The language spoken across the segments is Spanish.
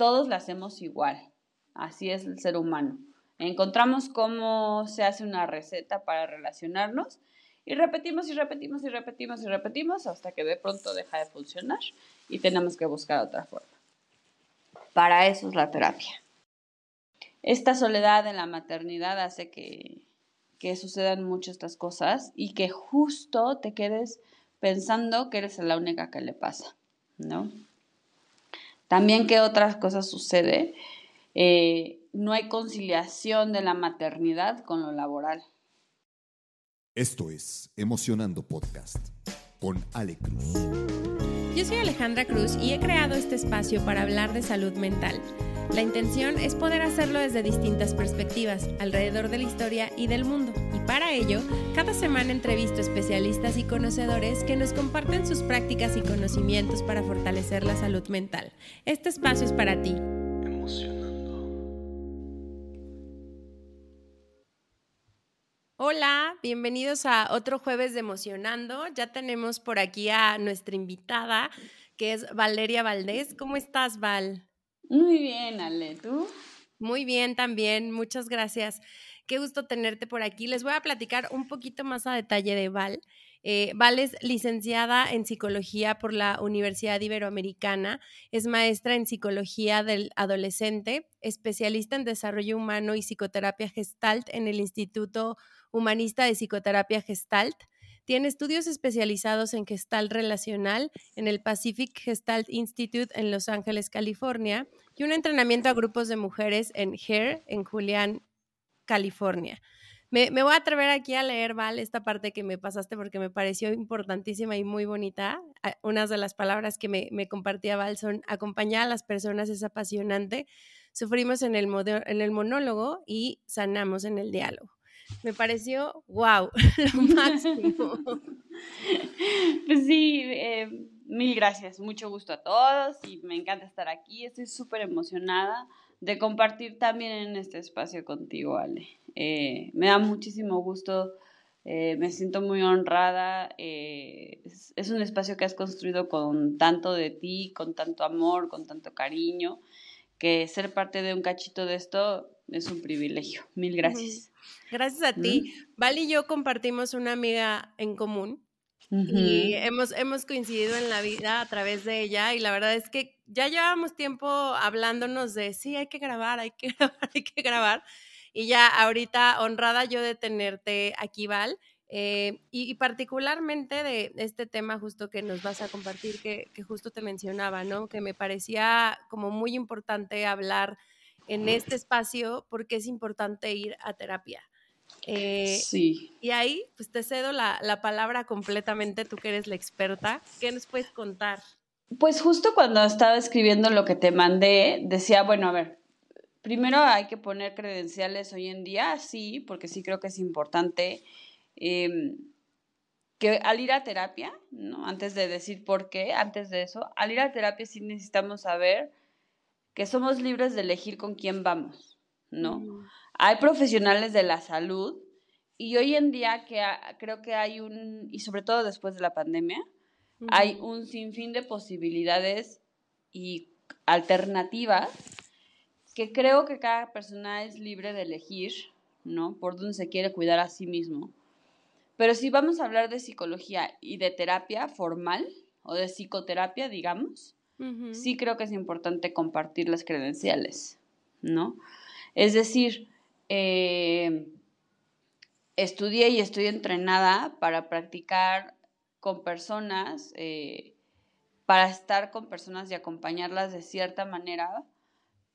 todos la hacemos igual. Así es el ser humano. Encontramos cómo se hace una receta para relacionarnos y repetimos y repetimos y repetimos y repetimos hasta que de pronto deja de funcionar y tenemos que buscar otra forma. Para eso es la terapia. Esta soledad en la maternidad hace que, que sucedan muchas estas cosas y que justo te quedes pensando que eres la única que le pasa, ¿no? También que otras cosas sucede, eh, no hay conciliación de la maternidad con lo laboral. Esto es Emocionando Podcast con Ale Cruz. Yo soy Alejandra Cruz y he creado este espacio para hablar de salud mental. La intención es poder hacerlo desde distintas perspectivas, alrededor de la historia y del mundo. Y para ello, cada semana entrevisto especialistas y conocedores que nos comparten sus prácticas y conocimientos para fortalecer la salud mental. Este espacio es para ti. Hola, bienvenidos a otro jueves de Emocionando. Ya tenemos por aquí a nuestra invitada, que es Valeria Valdés. ¿Cómo estás, Val? Muy bien, Ale, ¿tú? Muy bien también, muchas gracias. Qué gusto tenerte por aquí. Les voy a platicar un poquito más a detalle de Val. Eh, Val es licenciada en psicología por la Universidad Iberoamericana, es maestra en psicología del adolescente, especialista en desarrollo humano y psicoterapia gestalt en el Instituto humanista de psicoterapia Gestalt. Tiene estudios especializados en Gestalt relacional en el Pacific Gestalt Institute en Los Ángeles, California, y un entrenamiento a grupos de mujeres en HAIR en Julián, California. Me, voy a atrever aquí a leer, Val, esta parte que me pasaste porque me pareció importantísima y muy bonita. Unas de las palabras que me, compartía Val son acompañar a las personas es apasionante, sufrimos en el, en el monólogo y sanamos en el diálogo me pareció wow, lo máximo. Pues sí, eh, mil gracias, mucho gusto a todos y me encanta estar aquí, estoy súper emocionada de compartir también en este espacio contigo, Ale. Eh, me da muchísimo gusto, eh, me siento muy honrada, es, es un espacio que has construido con tanto de ti, con tanto amor, con tanto cariño, que ser parte de un cachito de esto es un privilegio. Mil gracias. Gracias a ti. Val y yo compartimos una amiga en común y hemos, hemos coincidido en la vida a través de ella y la verdad es que ya llevábamos tiempo hablándonos de, sí, hay que grabar, hay que grabar, hay que grabar. Y ya ahorita honrada yo de tenerte aquí, Val. Eh, y, particularmente de este tema justo que nos vas a compartir, que, que, justo te mencionaba, ¿no? Que me parecía como muy importante hablar en este espacio porque es importante ir a terapia. Eh, sí. Y ahí, pues te cedo la, la, palabra completamente, tú que eres la experta. ¿Qué nos puedes contar? Pues justo cuando estaba escribiendo lo que te mandé, decía, bueno, a ver, primero hay que poner credenciales hoy en día, sí, porque sí creo que es importante em, que al ir a terapia, ¿no? Antes de decir por qué, antes de eso, al ir a terapia sí necesitamos saber que somos libres de elegir con quién vamos, ¿no? Hay profesionales de la salud y hoy en día que creo que hay un, y sobre todo después de la pandemia, hay un sinfín de posibilidades y alternativas que creo que cada persona es libre de elegir, ¿no? Por dónde se quiere cuidar a sí mismo. Pero si vamos a hablar de psicología y de terapia formal o de psicoterapia, digamos, sí creo que es importante compartir las credenciales, ¿no? Es decir, eh, estudié y estoy entrenada para practicar con personas, eh, para estar con personas y acompañarlas de cierta manera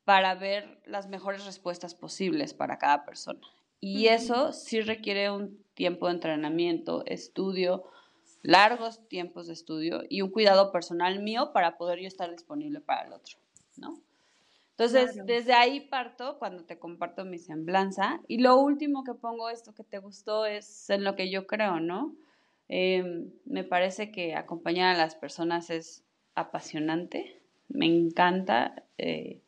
para ver las mejores respuestas posibles para cada persona. Y eso sí requiere un tiempo de entrenamiento, estudio, largos tiempos de estudio y un cuidado personal mío para poder yo estar disponible para el otro, ¿no? Entonces, desde ahí parto cuando te comparto mi semblanza y lo último que pongo, esto que te gustó, es en lo que yo creo, ¿no? Em, me parece que acompañar a las personas es apasionante, me encanta, eh,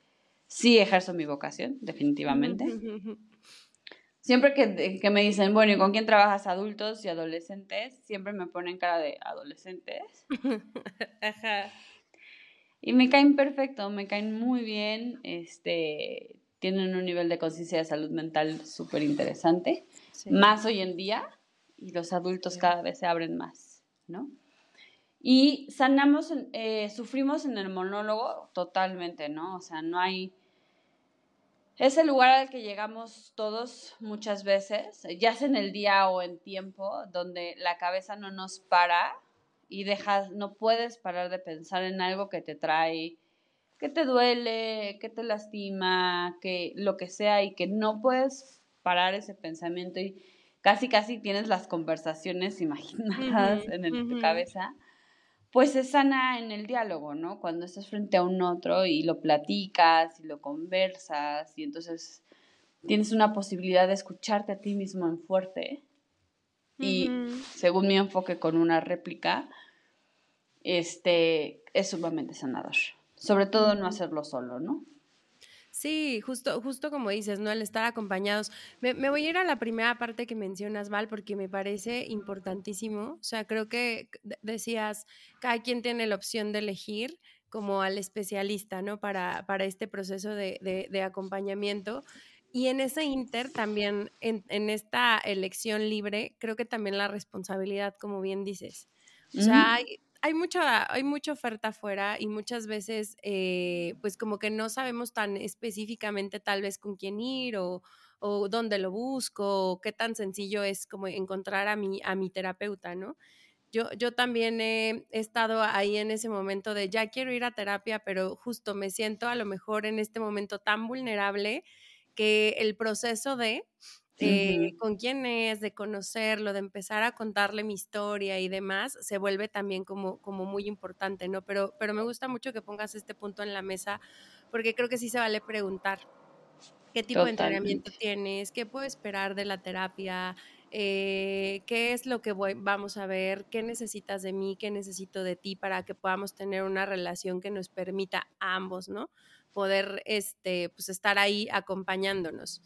sí ejerzo mi vocación, definitivamente. Siempre que, me dicen, bueno, ¿y con quién trabajas adultos y adolescentes? Siempre me ponen cara de adolescentes. Ajá. Y me caen perfecto, me caen muy bien, este, tienen un nivel de conciencia de salud mental súper interesante, más hoy en día, y los adultos cada vez se abren más, ¿no? Y sanamos, eh, sufrimos en el monólogo totalmente, ¿no? O sea, no hay... Es el lugar al que llegamos todos muchas veces, ya sea en el día o en tiempo, donde la cabeza no nos para y dejas, no puedes parar de pensar en algo que te trae, que te duele, que te lastima, que lo que sea, y que no puedes parar ese pensamiento y casi casi tienes las conversaciones imaginadas en tu cabeza pues es sana en el diálogo, ¿no? Cuando estás frente a un otro y lo platicas y lo conversas y entonces tienes una posibilidad de escucharte a ti mismo en fuerte y según mi enfoque con una réplica, este es sumamente sanador. Sobre todo no hacerlo solo, ¿no? Sí, justo, justo como dices, ¿no? El estar acompañados. Me, voy a ir a la primera parte que mencionas, Val, porque me parece importantísimo. O sea, creo que decías, cada quien tiene la opción de elegir como al especialista, ¿no? Para, para este proceso de, de, acompañamiento. Y en ese inter también, en, en, esta elección libre, creo que también la responsabilidad, como bien dices. O sea, hay, hay mucha, hay mucha oferta afuera y muchas veces, eh, pues como que no sabemos tan específicamente tal vez con quién ir o, o dónde lo busco o qué tan sencillo es como encontrar a mi, a mi terapeuta, ¿no? Yo, yo también he, estado ahí en ese momento de ya quiero ir a terapia, pero justo me siento a lo mejor en este momento tan vulnerable que el proceso de eh, con quién es, de conocerlo, de empezar a contarle mi historia y demás, se vuelve también como, como muy importante, ¿no? Pero, pero me gusta mucho que pongas este punto en la mesa, porque creo que sí se vale preguntar qué tipo de entrenamiento tienes, qué puedo esperar de la terapia, eh, qué es lo que vamos a ver, qué necesitas de mí, qué necesito de ti para que podamos tener una relación que nos permita a ambos, ¿no? Poder este, pues, estar ahí acompañándonos.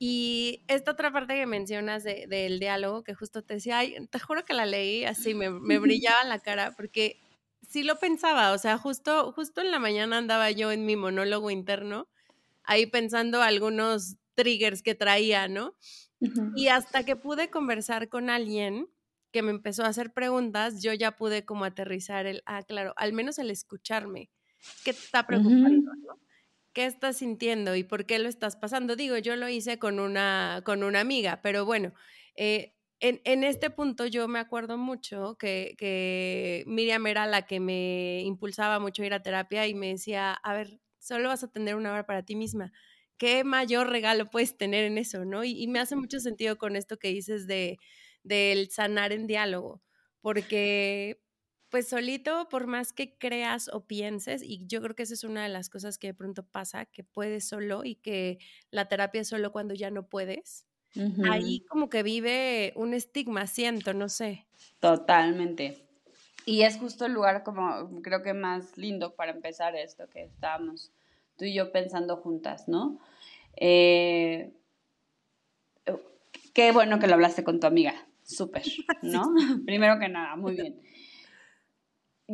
Y esta otra parte que mencionas del diálogo, que justo te decía, ay, te juro que la leí así, me, me brillaba la cara, porque sí lo pensaba, o sea, justo, justo en la mañana andaba yo en mi monólogo interno, ahí pensando algunos triggers que traía, ¿no? Y hasta que pude conversar con alguien que me empezó a hacer preguntas, yo ya pude como aterrizar el, ah, claro, al menos el escucharme, ¿qué te está preocupando? ¿no? ¿Qué estás sintiendo y por qué lo estás pasando? Digo, yo lo hice con una, con una amiga, pero bueno, eh, en, este punto yo me acuerdo mucho que, que, Miriam era la que me impulsaba mucho a ir a terapia y me decía, a ver, solo vas a tener una hora para ti misma. ¿Qué mayor regalo puedes tener en eso, no? Y, me hace mucho sentido con esto que dices de del sanar en diálogo, porque pues solito, por más que creas o pienses, y yo creo que esa es una de las cosas que de pronto pasa, que puedes solo y que la terapia es solo cuando ya no puedes. Ahí como que vive un estigma, siento, no sé. Totalmente. Y es justo el lugar como creo que más lindo para empezar esto que estábamos tú y yo pensando juntas, ¿no? Eh, qué bueno que lo hablaste con tu amiga, súper, ¿no? Primero que nada, muy bien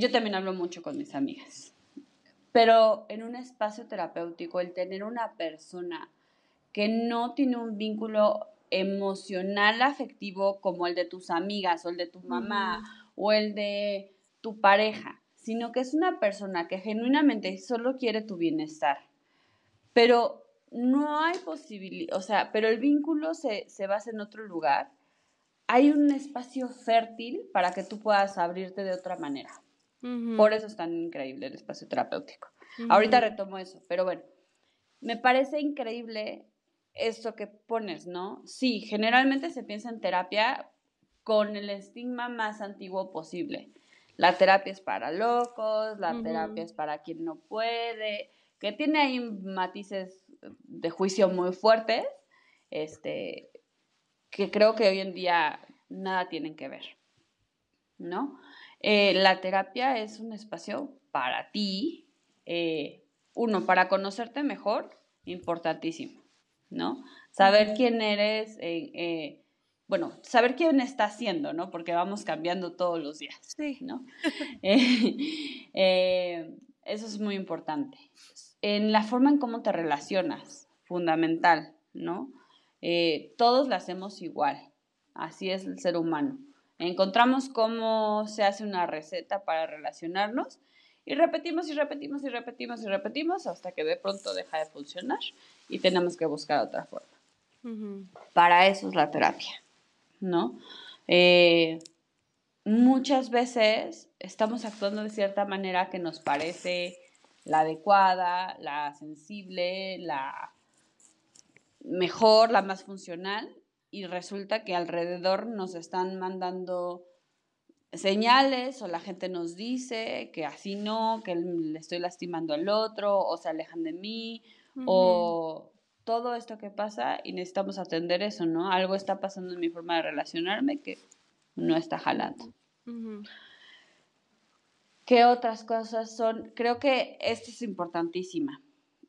yo también hablo mucho con mis amigas, pero en un espacio terapéutico, el tener una persona que no tiene un vínculo emocional afectivo como el de tus amigas o el de tu mamá o el de tu pareja, sino que es una persona que genuinamente solo quiere tu bienestar. Pero no hay posibilidad, o sea, pero el vínculo se, se basa en otro lugar. Hay un espacio fértil para que tú puedas abrirte de otra manera. Por eso es tan increíble el espacio terapéutico. Ahorita retomo eso, pero bueno, me parece increíble esto que pones, ¿no? Sí, generalmente se piensa en terapia con el estigma más antiguo posible. La terapia es para locos, la terapia es para quien no puede, que tiene ahí matices de juicio muy fuertes, este, que creo que hoy en día nada tienen que ver, ¿no? Eh, la terapia es un espacio para ti, eh, uno, para conocerte mejor, importantísimo, ¿no? Saber quién eres, eh, bueno, saber quién está haciendo, ¿no? Porque vamos cambiando todos los días, sí. ¿no? eso es muy importante. En la forma en cómo te relacionas, fundamental, ¿no? Todos la hacemos igual, así es el ser humano. Encontramos cómo se hace una receta para relacionarnos y repetimos y repetimos y repetimos y repetimos hasta que de pronto deja de funcionar y tenemos que buscar otra forma. Para eso es la terapia, ¿no? Eh, muchas veces estamos actuando de cierta manera que nos parece la adecuada, la sensible, la mejor, la más funcional, y resulta que alrededor nos están mandando señales o la gente nos dice que así no, que le estoy lastimando al otro o se alejan de mí o todo esto que pasa y necesitamos atender eso, ¿no? Algo está pasando en mi forma de relacionarme que no está jalando. ¿Qué otras cosas son? Creo que esto es importantísima.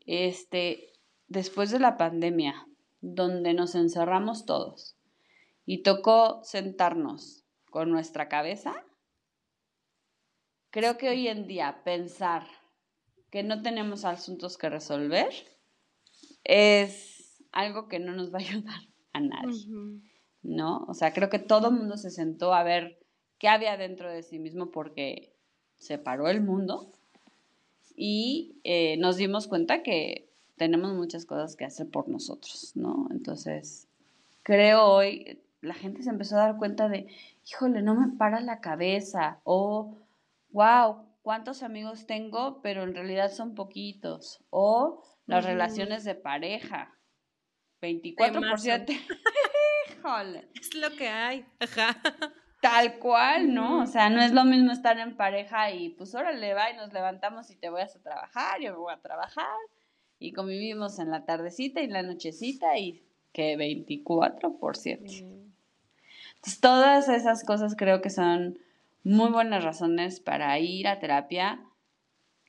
Este, después de la pandemia, donde nos encerramos todos. Y tocó sentarnos con nuestra cabeza, creo que hoy en día pensar que no tenemos asuntos que resolver es algo que no nos va a ayudar a nadie, ¿no? O sea, creo que todo el mundo se sentó a ver qué había dentro de sí mismo porque se paró el mundo y eh, nos dimos cuenta que tenemos muchas cosas que hacer por nosotros, ¿no? Entonces, creo hoy, la gente se empezó a dar cuenta de, híjole, no me para la cabeza, o, wow, cuántos amigos tengo, pero en realidad son poquitos, o las relaciones de pareja, 24%. híjole. Es lo que hay, ajá. Tal cual, ¿no? O sea, no es lo mismo estar en pareja y pues órale, va y nos levantamos y te voy a trabajar, yo me voy a trabajar y convivimos en la tardecita y la nochecita y que 24 por Entonces, todas esas cosas creo que son muy buenas razones para ir a terapia.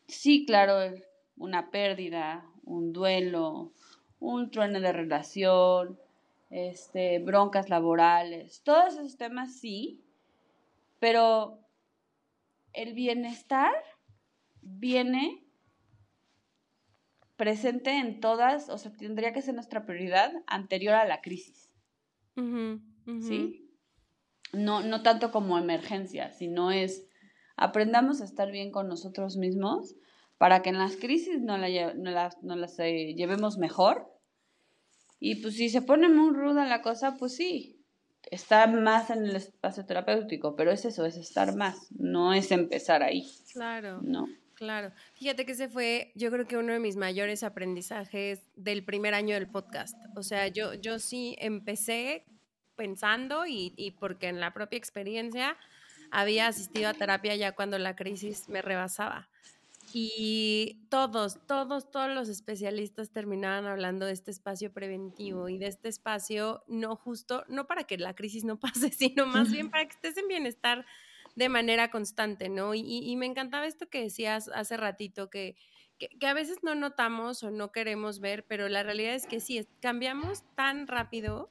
Sí, claro, una pérdida, un duelo, un trueno de relación, este, broncas laborales, todos esos temas sí, pero el bienestar viene presente en todas, o sea, tendría que ser nuestra prioridad anterior a la crisis. ¿Sí? No, no tanto como emergencia, sino es aprendamos a estar bien con nosotros mismos para que en las crisis no, las, eh, llevemos mejor. Y pues si se pone muy ruda la cosa, pues sí, está más en el espacio terapéutico, pero es eso, es estar más, no es empezar ahí. Claro. No. Claro. Fíjate que ese fue, yo creo que uno de mis mayores aprendizajes del primer año del podcast. O sea, yo, yo sí empecé pensando y, y porque en la propia experiencia había asistido a terapia ya cuando la crisis me rebasaba. Y todos, todos, todos los especialistas terminaban hablando de este espacio preventivo y de este espacio no justo, no para que la crisis no pase, sino más bien para que estés en bienestar de manera constante, ¿no? Y, me encantaba esto que decías hace ratito, que, que, a veces no notamos o no queremos ver, pero la realidad es que sí, cambiamos tan rápido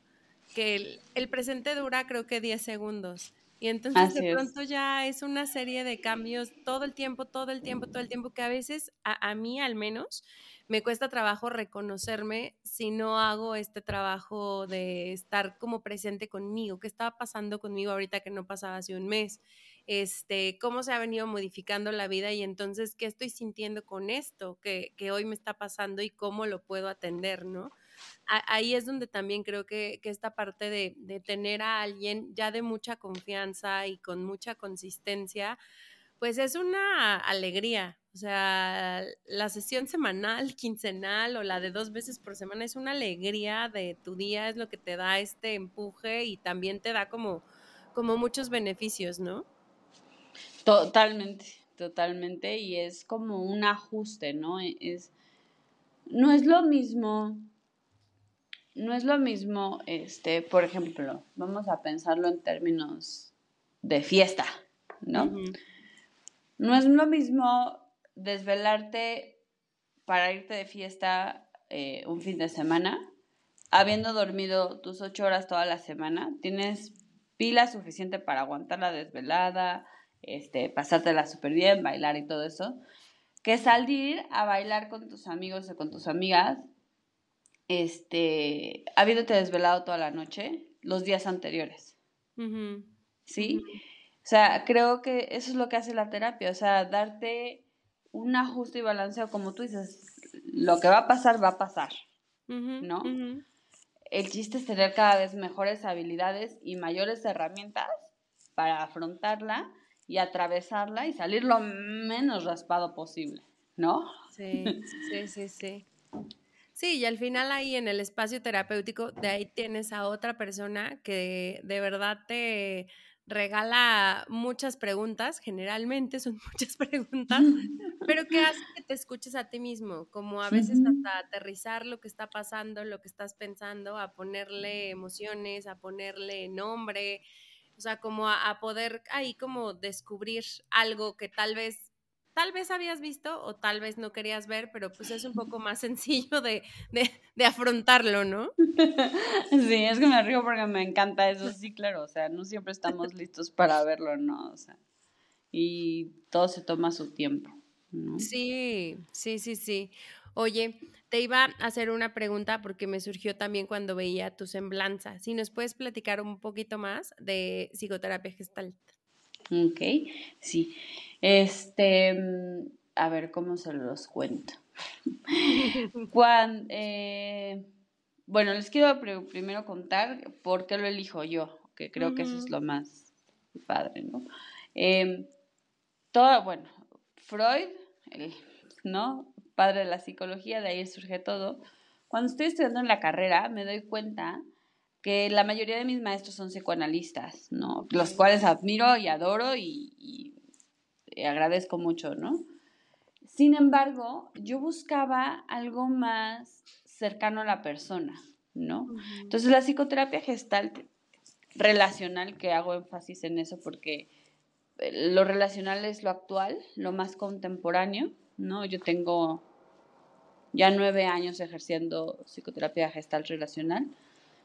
que el, presente dura creo que 10 segundos. Y entonces de pronto ya es una serie de cambios todo el tiempo, todo el tiempo, todo el tiempo, que a veces, a, a mí al menos, me cuesta trabajo reconocerme si no hago este trabajo de estar como presente conmigo, qué estaba pasando conmigo ahorita que no pasaba hace un mes, este, cómo se ha venido modificando la vida y entonces qué estoy sintiendo con esto que, hoy me está pasando y cómo lo puedo atender, ¿no? ahí es donde también creo que, esta parte de, de, tener a alguien ya de mucha confianza y con mucha consistencia, pues es una alegría. O sea, la sesión semanal, quincenal o la de dos veces por semana es una alegría de tu día, es lo que te da este empuje y también te da como, como muchos beneficios, ¿no? Totalmente, totalmente. Y es como un ajuste, ¿no? E, es, no es lo mismo, no es lo mismo, este, por ejemplo, vamos a pensarlo en términos de fiesta, ¿no? No es lo mismo desvelarte para irte de fiesta eh, un fin de semana, habiendo dormido tus ocho horas toda la semana, tienes pila suficiente para aguantar la desvelada, este, pasártela súper bien, bailar y todo eso. que salir a bailar con tus amigos o con tus amigas, este, habiéndote desvelado toda la noche los días anteriores. ¿Sí? O sea, creo que eso es lo que hace la terapia, o sea, darte un ajuste y balanceo, como tú dices, lo que va a pasar, va a pasar, ¿no? El chiste es tener cada vez mejores habilidades y mayores herramientas para afrontarla y atravesarla y salir lo menos raspado posible, ¿no? Sí, sí, sí, sí. Sí, y al final ahí en el espacio terapéutico, de ahí tienes a otra persona que de verdad te regala muchas preguntas, generalmente son muchas preguntas, pero que hace que te escuches a ti mismo, como a veces hasta aterrizar lo que está pasando, lo que estás pensando, a ponerle emociones, a ponerle nombre, o sea, como a, poder ahí como descubrir algo que tal vez tal vez habías visto o tal vez no querías ver, pero pues es un poco más sencillo de, de, afrontarlo, ¿no? Sí, es que me río porque me encanta eso, sí, claro, o sea, no siempre estamos listos para verlo, ¿no? O sea, y todo se toma su tiempo, ¿no? Sí, sí, sí, sí. Oye, te iba a hacer una pregunta porque me surgió también cuando veía tu semblanza. Si nos puedes platicar un poquito más de psicoterapia gestalt. Ok, sí. Este, mm, a ver, ¿cómo se los cuento? Cuando, eh, bueno, les quiero primero contar por qué lo elijo yo, que creo que eso es lo más padre, ¿no? Eh, todo, bueno, Freud, ¿no? Padre de la psicología, de ahí surge todo. Cuando estoy estudiando en la carrera, me doy cuenta que la mayoría de mis maestros son psicoanalistas, ¿no? Los cuales admiro y adoro y agradezco mucho, ¿no? Sin embargo, yo buscaba algo más cercano a la persona, ¿no? Entonces la psicoterapia gestal relacional, que hago énfasis en eso porque eh, lo relacional es lo actual, lo más contemporáneo, ¿no? Yo tengo ya nueve años ejerciendo psicoterapia gestal relacional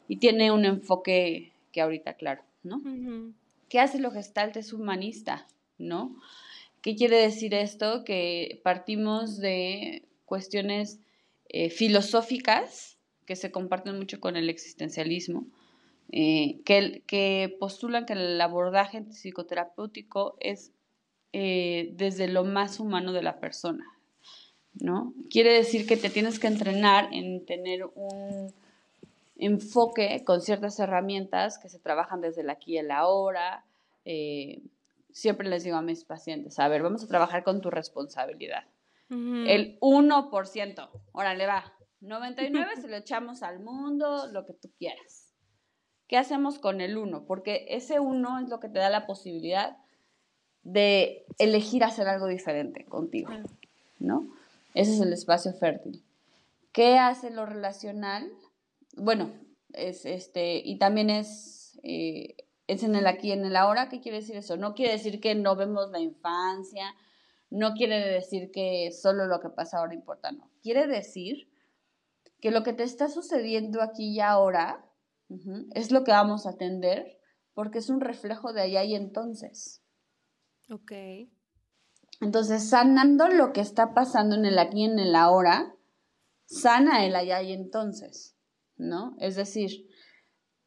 y tiene un enfoque que ahorita, claro, ¿no? ¿Qué hace lo gestalt? Es humanista, ¿no? ¿Qué quiere decir esto? Que partimos de cuestiones eh, filosóficas que se comparten mucho con el existencialismo, eh, que, que, postulan que el abordaje psicoterapéutico es eh, desde lo más humano de la persona, ¿no? Quiere decir que te tienes que entrenar en tener un enfoque con ciertas herramientas que se trabajan desde el aquí y el ahora, siempre les digo a mis pacientes, a ver, vamos a trabajar con tu responsabilidad. El 1%, órale va, 99 se lo echamos al mundo, lo que tú quieras. ¿Qué hacemos con el 1? Porque ese 1 es lo que te da la posibilidad de elegir hacer algo diferente contigo, ¿no? Ese es el espacio fértil. ¿Qué hace lo relacional? Bueno, es este, y también es eh, es en el aquí, en el ahora. ¿Qué quiere decir eso? No quiere decir que no vemos la infancia, no quiere decir que solo lo que pasa ahora importa, no. Quiere decir que lo que te está sucediendo aquí y ahora es lo que vamos a atender porque es un reflejo de allá y entonces. Ok. Entonces, sanando lo que está pasando en el aquí y en el ahora, sana el allá y entonces, ¿no? Es decir,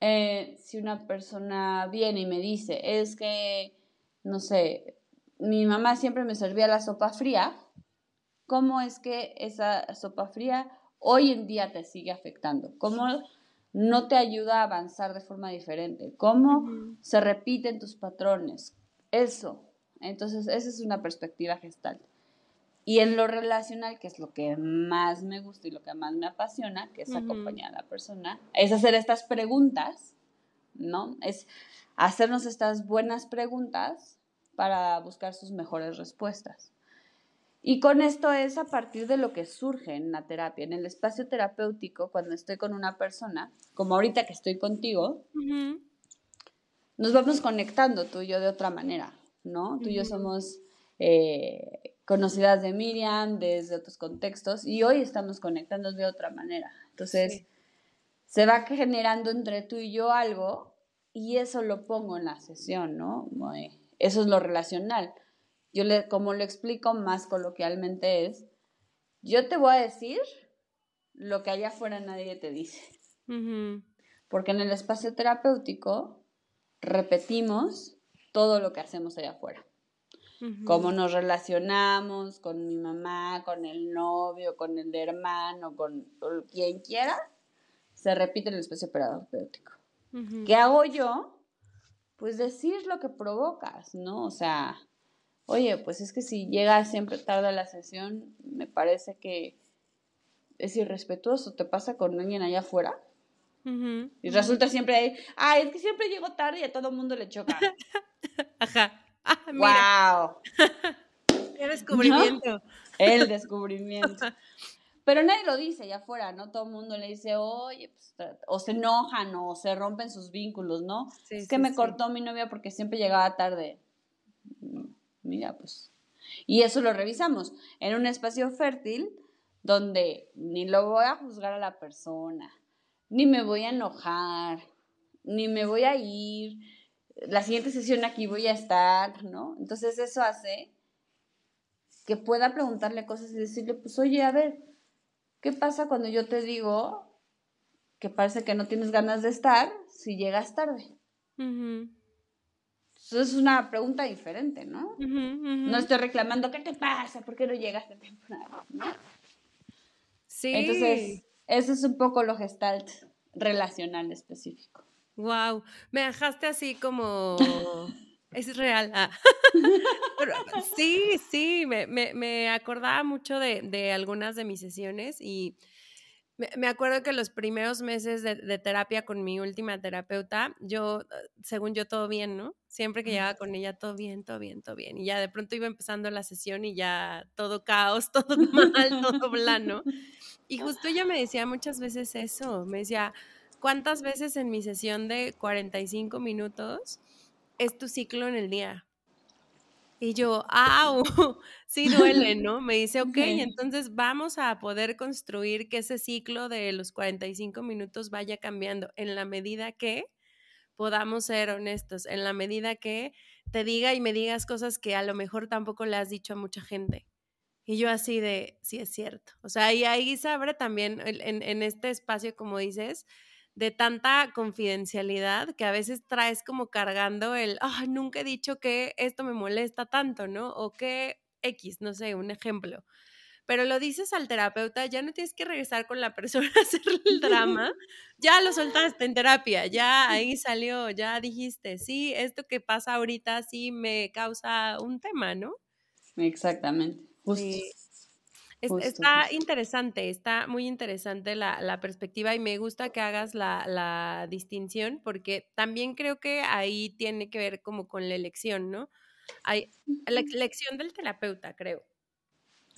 eh, si una persona viene y me dice, es que, no sé, mi mamá siempre me servía la sopa fría, ¿cómo es que esa sopa fría hoy en día te sigue afectando? ¿Cómo no te ayuda a avanzar de forma diferente? ¿Cómo se repiten tus patrones? Eso. Entonces, esa es una perspectiva gestal. Y en lo relacional, que es lo que más me gusta y lo que más me apasiona, que es acompañar a la persona, es hacer estas preguntas, ¿no? Es hacernos estas buenas preguntas para buscar sus mejores respuestas. Y con esto es a partir de lo que surge en la terapia, en el espacio terapéutico, cuando estoy con una persona, como ahorita que estoy contigo, nos vamos conectando tú y yo de otra manera, ¿no? Tú y yo somos eh, conocidas de Miriam desde otros contextos y hoy estamos conectando de otra manera. Entonces, se va generando entre tú y yo algo y eso lo pongo en la sesión, ¿no? Eso es lo relacional. yo le, como lo explico más coloquialmente es, yo te voy a decir lo que allá afuera nadie te dice. Porque en el espacio terapéutico repetimos todo lo que hacemos allá afuera. Cómo nos relacionamos con mi mamá, con el novio, con el hermano, con, quien quiera, se repite en el espacio terapéutico. ¿Qué hago yo? Pues decir lo que provocas, ¿no? O sea, oye, pues es que si llegas siempre tarde a la sesión, me parece que es irrespetuoso. ¿Te pasa con alguien allá afuera? Y resulta siempre ahí, ay, es que siempre llego tarde y a todo el mundo le choca. Ajá. Ah, ¡Wow! ¡Qué descubrimiento! El descubrimiento. Pero nadie lo dice allá afuera, ¿no? Todo el mundo le dice, oye, pues, o se enojan o se rompen sus vínculos, ¿no? es que me cortó mi novia porque siempre llegaba tarde. Mira, pues. Y eso lo revisamos en un espacio fértil donde ni lo voy a juzgar a la persona, ni me voy a enojar, ni me voy a ir, la siguiente sesión aquí voy a estar, ¿no? Entonces eso hace que pueda preguntarle cosas y decirle, pues oye, a ver, ¿qué pasa cuando yo te digo que parece que no tienes ganas de estar si llegas tarde? Eso es una pregunta diferente, ¿no? No estoy reclamando, ¿qué te pasa? ¿Por qué no llegaste temprano? Sí. Entonces, eso es un poco lo gestalt relacional específico. Wow, me dejaste así como... Es real. Ah. sí, sí, me, me, me acordaba mucho de, de, algunas de mis sesiones y me, acuerdo que los primeros meses de, de, terapia con mi última terapeuta, yo, según yo, todo bien, ¿no? Siempre que llegaba con ella, todo bien, todo bien, todo bien. Y ya de pronto iba empezando la sesión y ya todo caos, todo mal, todo plano. Y justo ella me decía muchas veces eso, me decía, ¿cuántas veces en mi sesión de 45 minutos es tu ciclo en el día? Y yo, ¡au! Sí duele, ¿no? Me dice, ok, entonces vamos a poder construir que ese ciclo de los 45 minutos vaya cambiando en la medida que podamos ser honestos, en la medida que te diga y me digas cosas que a lo mejor tampoco le has dicho a mucha gente. Y yo así de, sí es cierto. O sea, y ahí se abre también en, en este espacio, como dices, de tanta confidencialidad que a veces traes como cargando el, ah, nunca he dicho que esto me molesta tanto, ¿no? O que X, no sé, un ejemplo. Pero lo dices al terapeuta, ya no tienes que regresar con la persona a hacer el drama, ya lo soltaste en terapia, ya ahí salió, ya dijiste, sí, esto que pasa ahorita sí me causa un tema, ¿no? Exactamente. Justo está interesante, está muy interesante la, perspectiva y me gusta que hagas la, distinción porque también creo que ahí tiene que ver como con la elección, ¿no? Hay la elección del terapeuta, creo.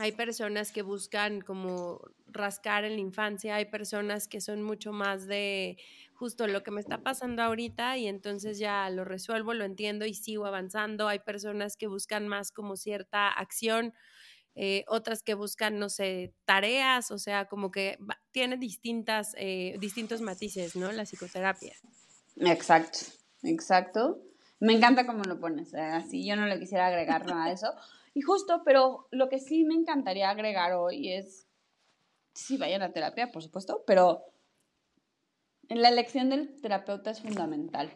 Hay personas que buscan como rascar en la infancia, hay personas que son mucho más de justo lo que me está pasando ahorita y entonces ya lo resuelvo, lo entiendo y sigo avanzando. Hay personas que buscan más como cierta acción eh, otras que buscan, no sé, tareas, o sea, como que tiene distintas, eh, distintos matices, ¿no? La psicoterapia. Exacto, exacto. Me encanta cómo lo pones, eh, así yo no le quisiera agregar nada de eso. Y justo, pero lo que sí me encantaría agregar hoy es, sí, vayan a terapia, por supuesto, pero en la elección del terapeuta es fundamental.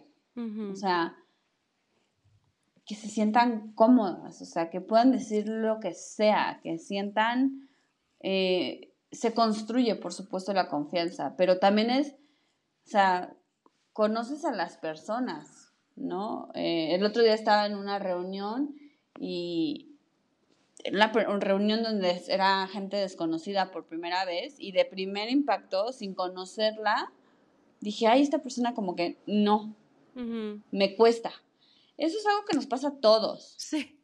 O sea, que se sientan cómodas, o sea, que puedan decir lo que sea, que sientan, eh, se construye, por supuesto, la confianza, pero también es, o sea, conoces a las personas, ¿no? Eh, el otro día estaba en una reunión y una reunión donde era gente desconocida por primera vez y de primer impacto, sin conocerla, dije, ay, esta persona como que no, me cuesta. Eso es algo que nos pasa a todos. Sí.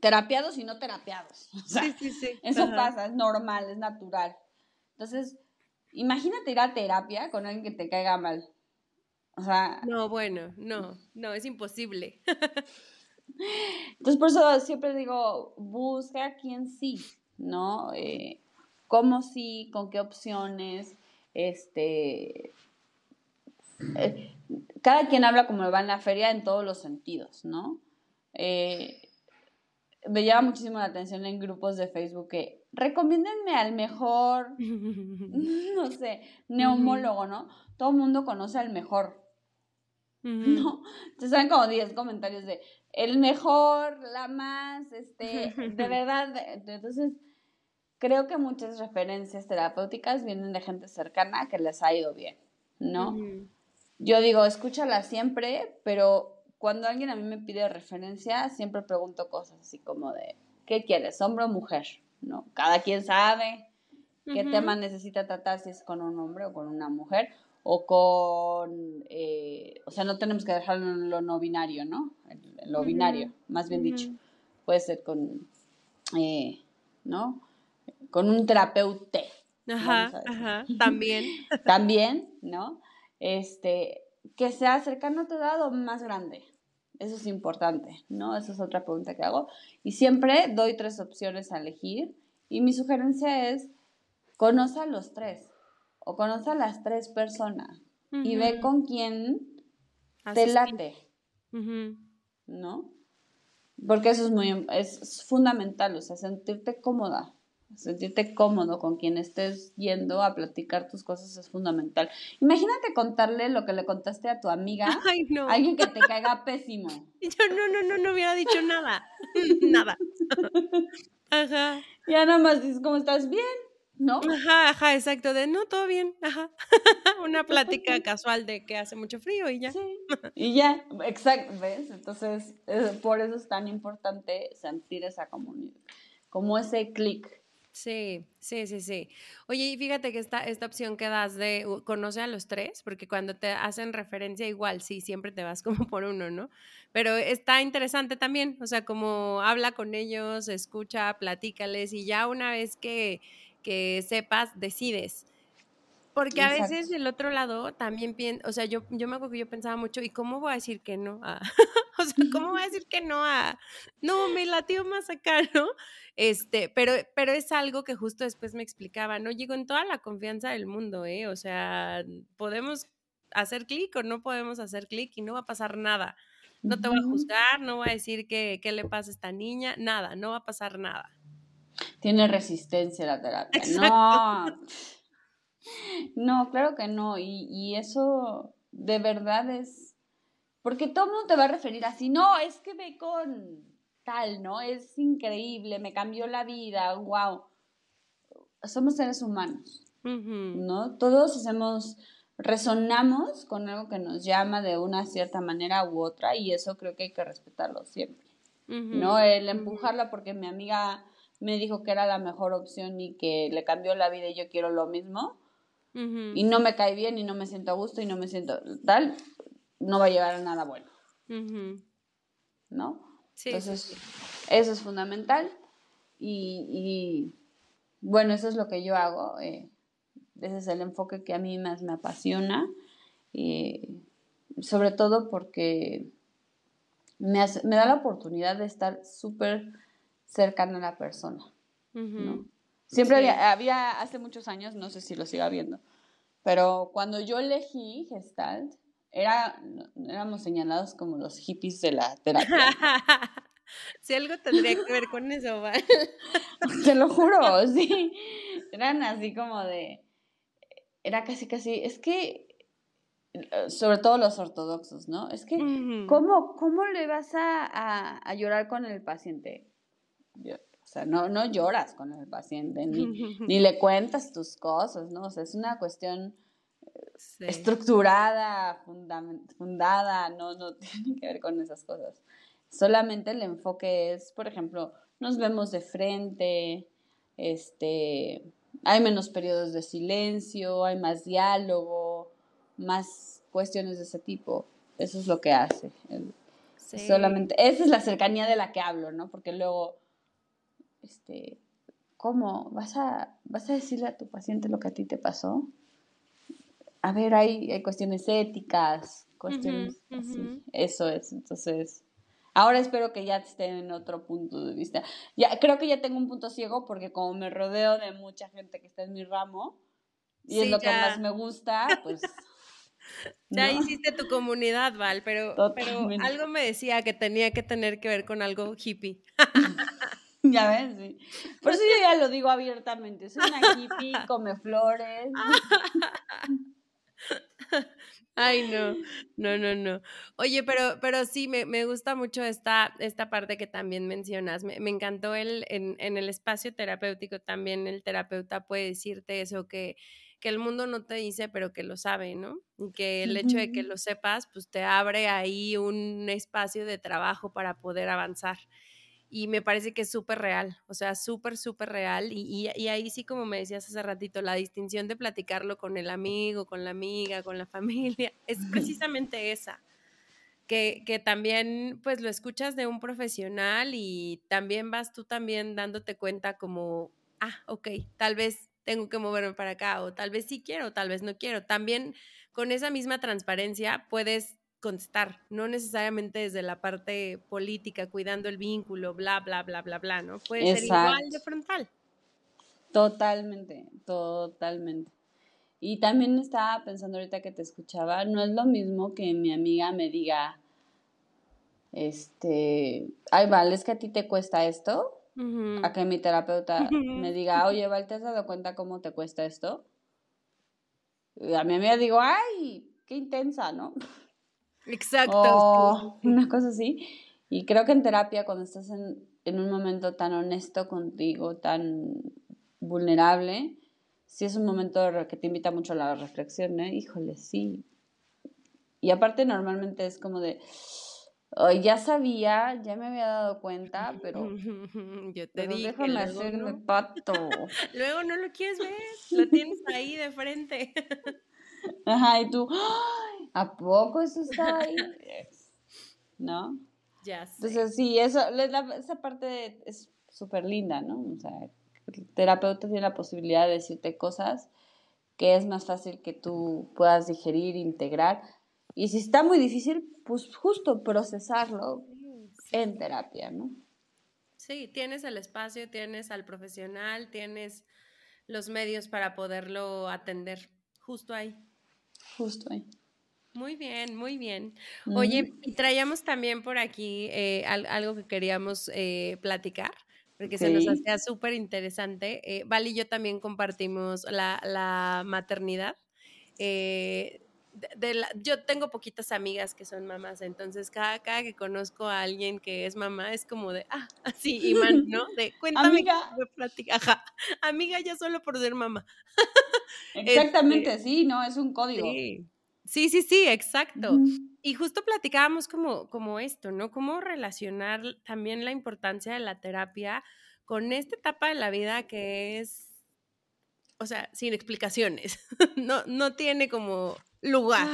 Terapiados y no terapiados. sí, sí, sí. Eso pasa, es normal, es natural. Entonces, imagínate ir a terapia con alguien que te caiga mal. O sea. No, bueno, no, no, es imposible. Entonces, por eso siempre digo, busca a quien sí, ¿no? Eh, ¿Cómo sí? ¿Con qué opciones? Este. Eh, cada quien habla como va en la feria en todos los sentidos, ¿no? Eh, me llama muchísimo la atención en grupos de Facebook que recomiéndenme al mejor, no sé, neumólogo, ¿no? Todo el mundo conoce al mejor. ¿No? Te saben como 10 comentarios de el mejor, la más, este, de verdad. entonces, creo que muchas referencias terapéuticas vienen de gente cercana que les ha ido bien, ¿no? Yo digo, escúchala siempre, pero cuando alguien a mí me pide referencia, siempre pregunto cosas así como de, ¿qué quieres, hombre o mujer? ¿No? Cada quien sabe qué tema necesita tratar, si es con un hombre o con una mujer, o con, eh, o sea, no tenemos que dejarlo en lo no binario, ¿no? En lo binario, más bien dicho. Puede ser con, eh, ¿no? Con un terapeuta. Ajá, ajá, también. también, ¿no? Este, que sea cercano a tu edad o más grande. Eso es importante, ¿no? Esa es otra pregunta que hago. Y siempre doy tres opciones a elegir. Y mi sugerencia es, conoce a los tres o conoce a las tres personas y ve con quién te late, ¿no? Porque eso es muy, es fundamental, o sea, sentirte cómoda, sentirte cómodo con quien estés yendo a platicar tus cosas es fundamental. Imagínate contarle lo que le contaste a tu amiga, Ay, no. alguien que te caiga pésimo. Yo no, no, no, no hubiera dicho nada, nada. Ajá. Ya nada más dices, ¿cómo estás? Bien, ¿no? Ajá, ajá, exacto, de no, todo bien, ajá. Una plática casual de que hace mucho frío y ya. Sí. Y ya, exacto, ¿ves? Entonces, eh, por eso es tan importante sentir esa comunidad, como ese clic. Sí, sí, sí, sí. Oye, y fíjate que esta, esta opción que das de conoce a los tres, porque cuando te hacen referencia igual, sí, siempre te vas como por uno, ¿no? Pero está interesante también, o sea, como habla con ellos, escucha, platícales y ya una vez que que sepas, decides. Porque a veces del otro lado también pienso, o sea, yo, yo me acuerdo que yo pensaba mucho, ¿y cómo voy a decir que no? A, o sea, ¿cómo voy a decir que no a, no, me latió más acá, ¿no? Este, pero, pero es algo que justo después me explicaba, ¿no? Llego en toda la confianza del mundo, ¿eh? O sea, podemos hacer clic o no podemos hacer clic y no va a pasar nada. No te voy a juzgar, no voy a decir que, qué le pasa a esta niña, nada, no va a pasar nada tiene resistencia la terapia. No. No, claro que no. Y, eso de verdad es. Porque todo el mundo te va a referir así. No, es que ve con tal, ¿no? Es increíble, me cambió la vida, wow. Somos seres humanos, ¿no? Todos hacemos, resonamos con algo que nos llama de una cierta manera u otra y eso creo que hay que respetarlo siempre, ¿no? El empujarla porque mi amiga me dijo que era la mejor opción y que le cambió la vida y yo quiero lo mismo, y no me cae bien y no me siento a gusto y no me siento tal, no va a llevar a nada bueno. ¿No? Entonces, eso es fundamental y, bueno, eso es lo que yo hago. Eh, ese es el enfoque que a mí más me apasiona, sobre todo porque me, me da la oportunidad de estar súper cercana a la persona. Siempre había, hace muchos años, no sé si lo siga viendo, pero cuando yo elegí Gestalt, era, éramos señalados como los hippies de la terapia. si algo tendría que ver con eso, ¿vale? Te lo juro, sí. Eran así como de, era casi, casi, es que sobre todo los ortodoxos, ¿no? Es que, ¿cómo, ¿cómo le vas a, a, a, llorar con el paciente? O sea, no, no lloras con el paciente, ni, ni le cuentas tus cosas, ¿no? O sea, es una cuestión estructurada, fundada, no, no tiene que ver con esas cosas. Solamente el enfoque es, por ejemplo, nos vemos de frente, este, hay menos periodos de silencio, hay más diálogo, más cuestiones de ese tipo. Eso es lo que hace. Solamente, esa es la cercanía de la que hablo, ¿no? Porque luego este, ¿cómo? ¿Vas a, ¿Vas a decirle a tu paciente lo que a ti te pasó? A ver, hay, hay cuestiones éticas, cuestiones así. Eso es, entonces... Ahora espero que ya esté en otro punto de vista. Ya, creo que ya tengo un punto ciego porque como me rodeo de mucha gente que está en mi ramo y es lo que más me gusta, pues... Ya hiciste tu comunidad, Val, pero, pero algo me decía que tenía que tener que ver con algo hippie. Ya ves, sí. Por eso yo ya lo digo abiertamente. Soy una hippie, come flores. Ay, no, no, no, no. Oye, pero, pero sí, me, me gusta mucho esta, esta parte que también mencionas. Me, me encantó el, en, en, el espacio terapéutico también el terapeuta puede decirte eso, que, que el mundo no te dice, pero que lo sabe, ¿no? Y que el hecho de que lo sepas, pues te abre ahí un espacio de trabajo para poder avanzar y me parece que es súper real, o sea, súper, súper real. Y, y, ahí sí, como me decías hace ratito, la distinción de platicarlo con el amigo, con la amiga, con la familia, es precisamente esa. Que, que, también pues lo escuchas de un profesional y también vas tú también dándote cuenta como, ah, ok, tal vez tengo que moverme para acá o tal vez sí quiero, tal vez no quiero. También con esa misma transparencia puedes contestar, no necesariamente desde la parte política, cuidando el vínculo, bla, bla, bla, bla, bla, ¿no? Puede ser igual de frontal. Totalmente, totalmente. Y también estaba pensando ahorita que te escuchaba, no es lo mismo que mi amiga me diga, este, ay, vale, es que a ti te cuesta esto, a que mi terapeuta me diga, oye, Val, ¿te has dado cuenta cómo te cuesta esto? Y a mi amiga digo, ay, qué intensa, ¿no? Exacto. Una cosa así. Y creo que en terapia, cuando estás en, en, un momento tan honesto contigo, tan vulnerable, sí es un momento que te invita mucho a la reflexión, ¿eh? Híjole, sí. Y aparte normalmente es como de, ya sabía, ya me había dado cuenta, pero, Yo te pero déjame hacerme pato. luego no lo quieres ver, lo tienes ahí de frente. Ajá, y tú, ¿a poco eso está ahí? ¿No? Ya sé. Entonces, sí, eso, esa parte es súper linda, ¿no? O sea, el terapeuta tiene la posibilidad de decirte cosas que es más fácil que tú puedas digerir, integrar. Y si está muy difícil, pues justo procesarlo en terapia, ¿no? Sí, tienes el espacio, tienes al profesional, tienes los medios para poderlo atender justo ahí. Justo ahí. Muy bien, muy bien. Oye, y traíamos también por aquí eh, algo que queríamos eh, platicar, porque se nos hacía súper interesante. Eh, Val y yo también compartimos la, la maternidad. Eh, de, la, yo tengo poquitas amigas que son mamás, entonces cada, cada que conozco a alguien que es mamá es como de, ah, así, Iman, ¿no? De cuéntame. Amiga. Ajá. Amiga ya solo por ser mamá. Exactamente, este, sí, no, es un código. Sí, sí, sí, exacto. Y justo platicábamos como, como esto, ¿no? Cómo relacionar también la importancia de la terapia con esta etapa de la vida que es, o sea, sin explicaciones. no, no tiene como lugar.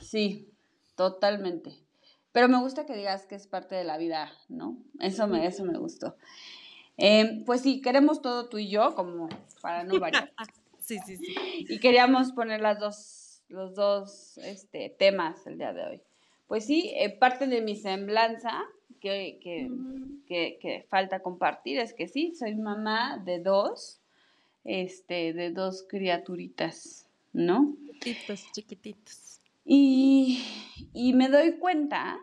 sí, totalmente. Pero me gusta que digas que es parte de la vida, ¿no? Eso me, eso me gustó. Eh, pues sí, queremos todo tú y yo, como para no variar. sí, sí, sí. Y queríamos poner las dos, los dos este, temas el día de hoy. Pues sí, eh, parte de mi semblanza que, que, que, que, falta compartir es que sí, soy mamá de dos, este, de dos criaturitas, ¿no? Chiquititos, chiquititos. Y, y me doy cuenta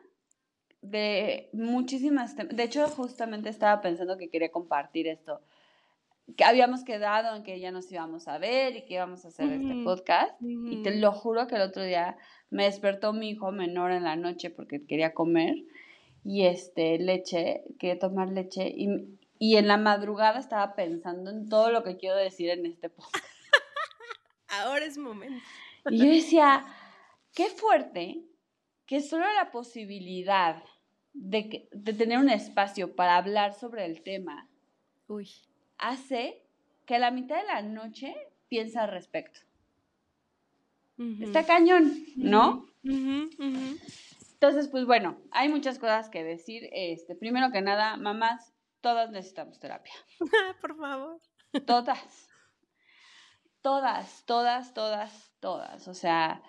de muchísimas, de hecho justamente estaba pensando que quería compartir esto, que habíamos quedado en que ya nos íbamos a ver y que íbamos a hacer este podcast y te lo juro que el otro día me despertó mi hijo menor en la noche porque quería comer y este leche, quería tomar leche y, y en la madrugada estaba pensando en todo lo que quiero decir en este podcast. Ahora es momento. Y yo decía, qué fuerte que solo la posibilidad de, de tener un espacio para hablar sobre el tema Uy. Hace que a la mitad de la noche piensa al respecto. Está cañón, ¿no? Entonces, pues bueno, hay muchas cosas que decir. Este, primero que nada, mamás, todas necesitamos terapia. Por favor. Todas. Todas, todas, todas, todas. O sea,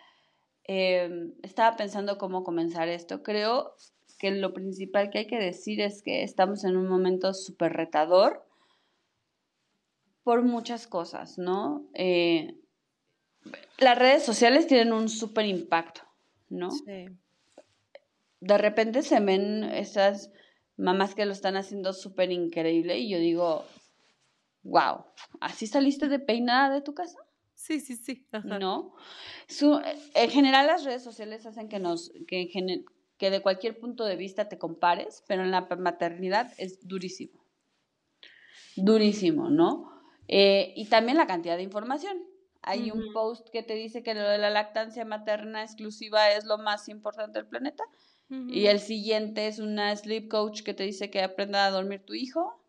em, estaba pensando cómo comenzar esto. Creo que lo principal que hay que decir es que estamos en un momento súper retador por muchas cosas, ¿no? Eh, las redes sociales tienen un súper impacto, ¿no? Sí. De repente se ven esas mamás que lo están haciendo súper increíble y yo digo, wow, ¿así saliste de peinada de tu casa? Sí, sí, sí. ¿No? Su, en general las redes sociales hacen que nos, que, que de cualquier punto de vista te compares, pero en la maternidad es durísimo. Durísimo, ¿no? Eh, y también la cantidad de información. Hay un post que te dice que lo de la lactancia materna exclusiva es lo más importante del planeta. Y el siguiente es una sleep coach que te dice que aprenda a dormir tu hijo.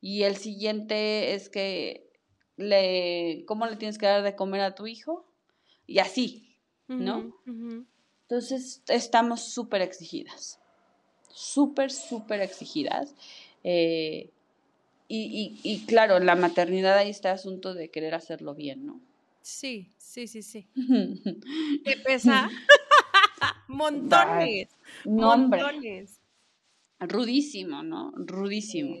Y el siguiente es que le, cómo le tienes que dar de comer a tu hijo. Y así, ¿no? Entonces estamos súper exigidas. Súper, súper exigidas. Eh, y, y, y, claro, la maternidad ahí está asunto de querer hacerlo bien, ¿no? Sí, sí, sí, sí. ¿Qué pesa? montones. montones. Rudísimo, ¿no? Rudísimo.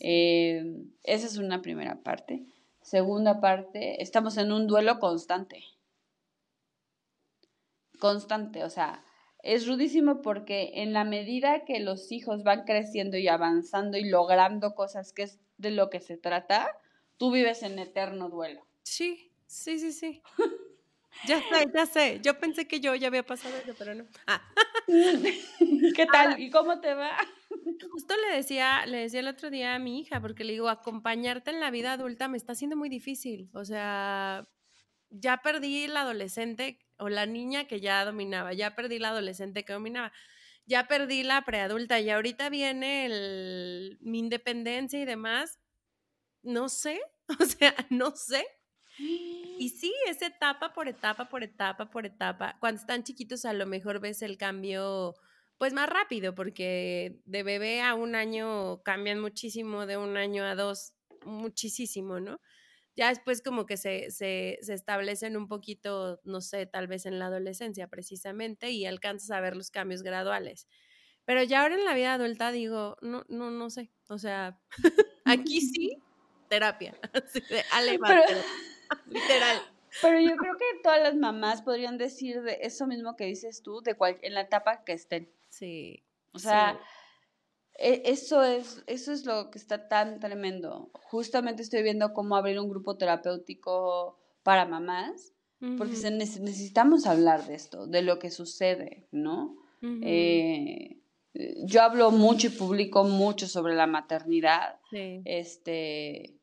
Eh, esa es una primera parte. Segunda parte, estamos en un duelo constante. Constante, o sea, es rudísimo porque en la medida que los hijos van creciendo y avanzando y logrando cosas que es de lo que se trata, tú vives en eterno duelo. Sí, sí, sí, sí. Ya sé, ya sé. Yo pensé que yo ya había pasado eso, pero no. Ah. ¿Qué tal? ¿Y cómo te va? Justo le decía, le decía el otro día a mi hija, porque le digo, acompañarte en la vida adulta me está haciendo muy difícil. O sea, ya perdí la adolescente o la niña que ya dominaba, ya perdí la adolescente que dominaba, ya perdí la preadulta y ahorita viene el, mi independencia y demás. No sé, o sea, no sé. Y sí, es etapa por etapa, por etapa, por etapa. Cuando están chiquitos a lo mejor ves el cambio pues más rápido, porque de bebé a un año cambian muchísimo, de un año a dos, muchísimo, ¿no? Ya después como que se, se, se establecen un poquito, no sé, tal vez en la adolescencia precisamente, y alcanzas a ver los cambios graduales. Pero ya ahora en la vida adulta digo, no, no, no sé. O sea, aquí sí, terapia. Así de, Literal. Pero yo creo que todas las mamás podrían decir de eso mismo que dices tú, de cual, en la etapa que estén. Sí. O sea, e, eso es, eso es lo que está tan tremendo. Justamente estoy viendo cómo abrir un grupo terapéutico para mamás, porque necesitamos hablar de esto, de lo que sucede, ¿no? Eh, yo hablo mucho y publico mucho sobre la maternidad. Este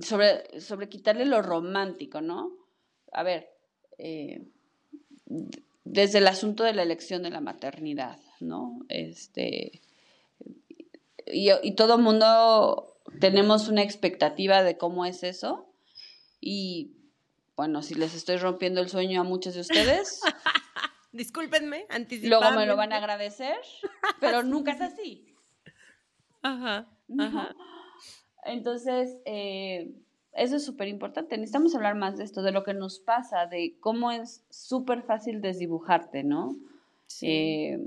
sobre, sobre quitarle lo romántico, ¿no? A ver, eh, desde el asunto de la elección de la maternidad, ¿no? Este, y, y todo mundo tenemos una expectativa de cómo es eso. Y bueno, si les estoy rompiendo el sueño a muchos de ustedes. Discúlpenme, Luego me lo van a agradecer, pero nunca es así. Ajá, ajá. Entonces, eh, eso es súper importante. Necesitamos hablar más de esto, de lo que nos pasa, de cómo es súper fácil desdibujarte, ¿no? Eh,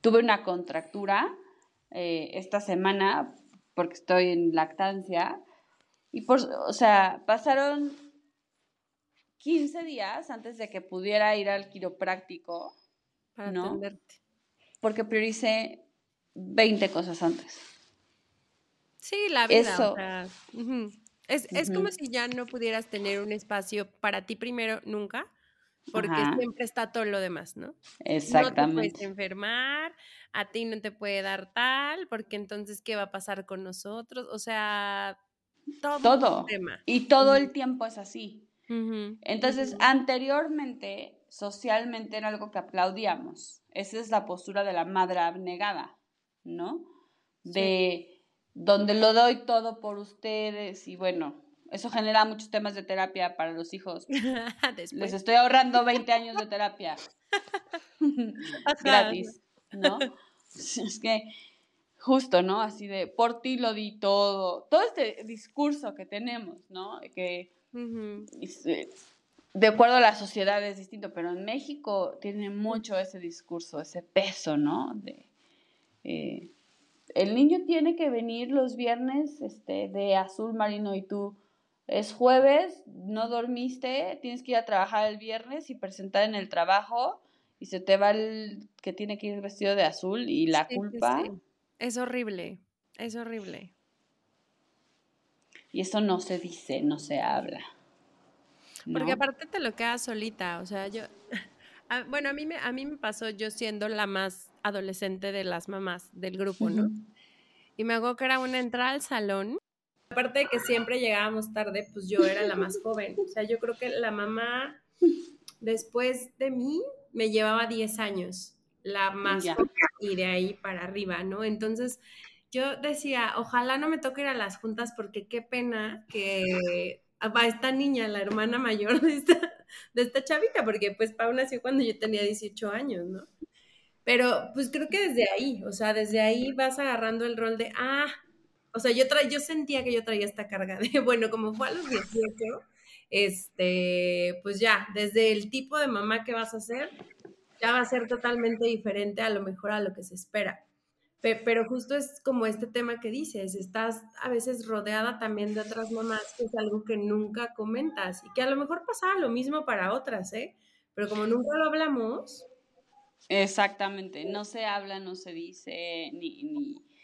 tuve una contractura eh, esta semana porque estoy en lactancia y, por, o sea, pasaron 15 días antes de que pudiera ir al quiropráctico. Para ¿no? Porque prioricé 20 cosas antes. Sí, la vida. Eso. es, es como si ya no pudieras tener un espacio para ti primero nunca, porque siempre está todo lo demás, ¿no? Exactamente. No te puedes enfermar, a ti no te puede dar tal, porque entonces, ¿qué va a pasar con nosotros? O sea, todo. Todo. Y todo el tiempo es así. Entonces, anteriormente, socialmente era algo que aplaudíamos. Esa es la postura de la madre abnegada, ¿no? De donde lo doy todo por ustedes y bueno, eso genera muchos temas de terapia para los hijos. Les estoy ahorrando 20 años de terapia gratis, ¿no? Es que justo, ¿no? Así de, por ti lo di todo. Todo este discurso que tenemos, ¿no? Que eh, de acuerdo a la sociedad es distinto, pero en México tiene mucho ese discurso, ese peso, ¿no? De, eh, el niño tiene que venir los viernes este, de azul marino y tú es jueves, no dormiste, tienes que ir a trabajar el viernes y presentar en el trabajo y se te va el que tiene que ir vestido de azul y la culpa. Es horrible, es horrible. Y eso no se dice, no se habla. Porque aparte te lo quedas solita, o sea, yo, bueno, a mí, me, a mí me pasó yo siendo la más adolescente de las mamás del grupo, ¿no? Y me hago que era una entrada al salón. Aparte de que siempre llegábamos tarde, pues yo era la más joven. O sea, yo creo que la mamá después de mí me llevaba 10 años, la más joven, y de ahí para arriba, ¿no? Entonces, yo decía, ojalá no me toque ir a las juntas porque qué pena que va esta niña, la hermana mayor de esta, de esta chavita, porque pues Pau nació cuando yo tenía 18 años, ¿no? Pero pues creo que desde ahí, o sea, desde ahí vas agarrando el rol de, ah, o sea, yo, tra yo sentía que yo traía esta carga de, bueno, como fue a los 18, este, pues ya, desde el tipo de mamá que vas a ser, ya va a ser totalmente diferente a lo mejor a lo que se espera. Pero justo es como este tema que dices, estás a veces rodeada también de otras mamás, que es algo que nunca comentas y que a lo mejor pasaba lo mismo para otras, ¿eh? Pero como nunca lo hablamos. Exactamente, no se habla, no se dice, ni...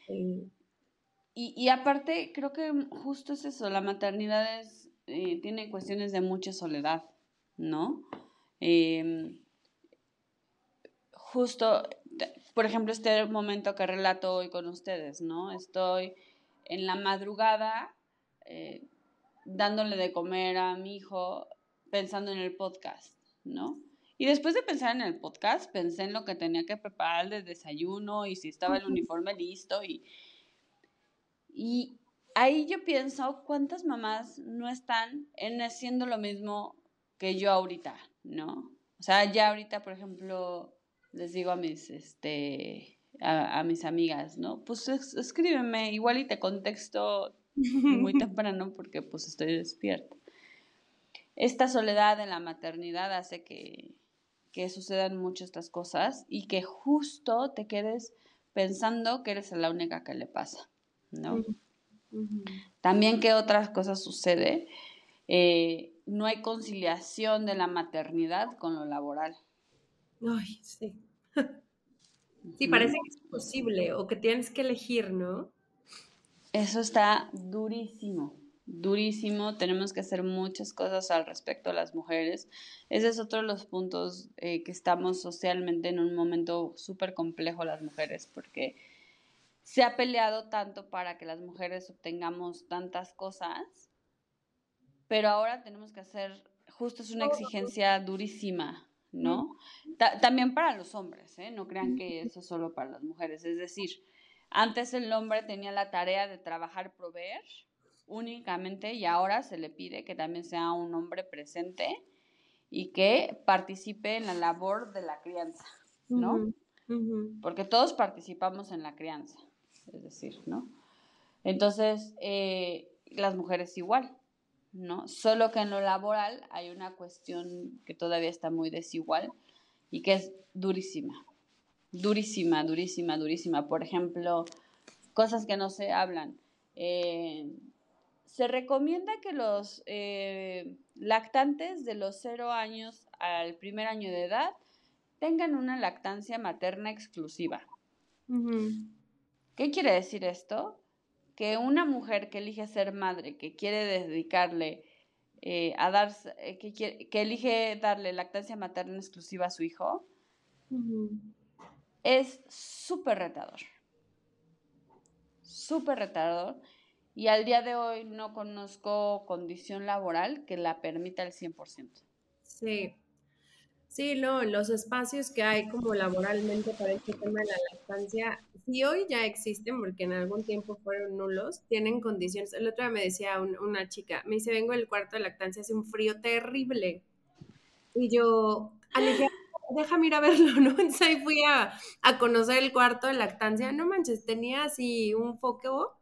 ni... Y, y, aparte, creo que justo es eso, la maternidad es, eh, tiene cuestiones de mucha soledad, ¿no? Em, justo por ejemplo, este momento que relato hoy con ustedes, ¿no? Estoy en la madrugada eh, dándole de comer a mi hijo pensando en el podcast, ¿no? Y después de pensar en el podcast, pensé en lo que tenía que preparar de desayuno y si estaba el uniforme listo y, y ahí yo pienso cuántas mamás no están en haciendo lo mismo que yo ahorita, ¿no? O sea, ya ahorita, por ejemplo, les digo a mis, este, a, mis amigas, ¿no? Pues escríbeme, igual y te contexto muy temprano porque pues estoy despierta. Esta soledad en la maternidad hace que, que sucedan muchas estas cosas y que justo te quedes pensando que eres la única que le pasa, ¿no? También que otras cosas sucede, eh, no hay conciliación de la maternidad con lo laboral. Ay, sí. Sí, parece que es imposible o que tienes que elegir, ¿no? Eso está durísimo, durísimo. Tenemos que hacer muchas cosas al respecto a las mujeres. Ese es otro de los puntos eh, que estamos socialmente en un momento súper complejo las mujeres, porque se ha peleado tanto para que las mujeres obtengamos tantas cosas, pero ahora tenemos que hacer, justo es una exigencia durísima, ¿no? también para los hombres, ¿eh? No crean que eso es solo para las mujeres. Es decir, antes el hombre tenía la tarea de trabajar, proveer únicamente y ahora se le pide que también sea un hombre presente y que participe en la labor de la crianza, ¿no? Porque todos participamos en la crianza, es decir, ¿no? Entonces, eh, las mujeres igual. ¿no? Solo que en lo laboral hay una cuestión que todavía está muy desigual y que es durísima, durísima, durísima, durísima. Por ejemplo, cosas que no se hablan. Eh, se recomienda que los eh, lactantes de los cero años al primer año de edad tengan una lactancia materna exclusiva. ¿Qué quiere decir esto? que una mujer que elige ser madre, que quiere dedicarle eh, a dar, eh, que, que, elige darle lactancia materna exclusiva a su hijo, es súper retador. Súper retador. Y al día de hoy no conozco condición laboral que la permita el 100%. Sí, Sí, no, los espacios que hay como laboralmente para este tema de la lactancia, si hoy ya existen, porque en algún tiempo fueron nulos, tienen condiciones. El otro día me decía una chica, me dice, vengo del cuarto de lactancia, hace un frío terrible. Y yo, le déjame ir a verlo, ¿no? Entonces ahí fui a, a conocer el cuarto de lactancia. No manches, tenía así un foco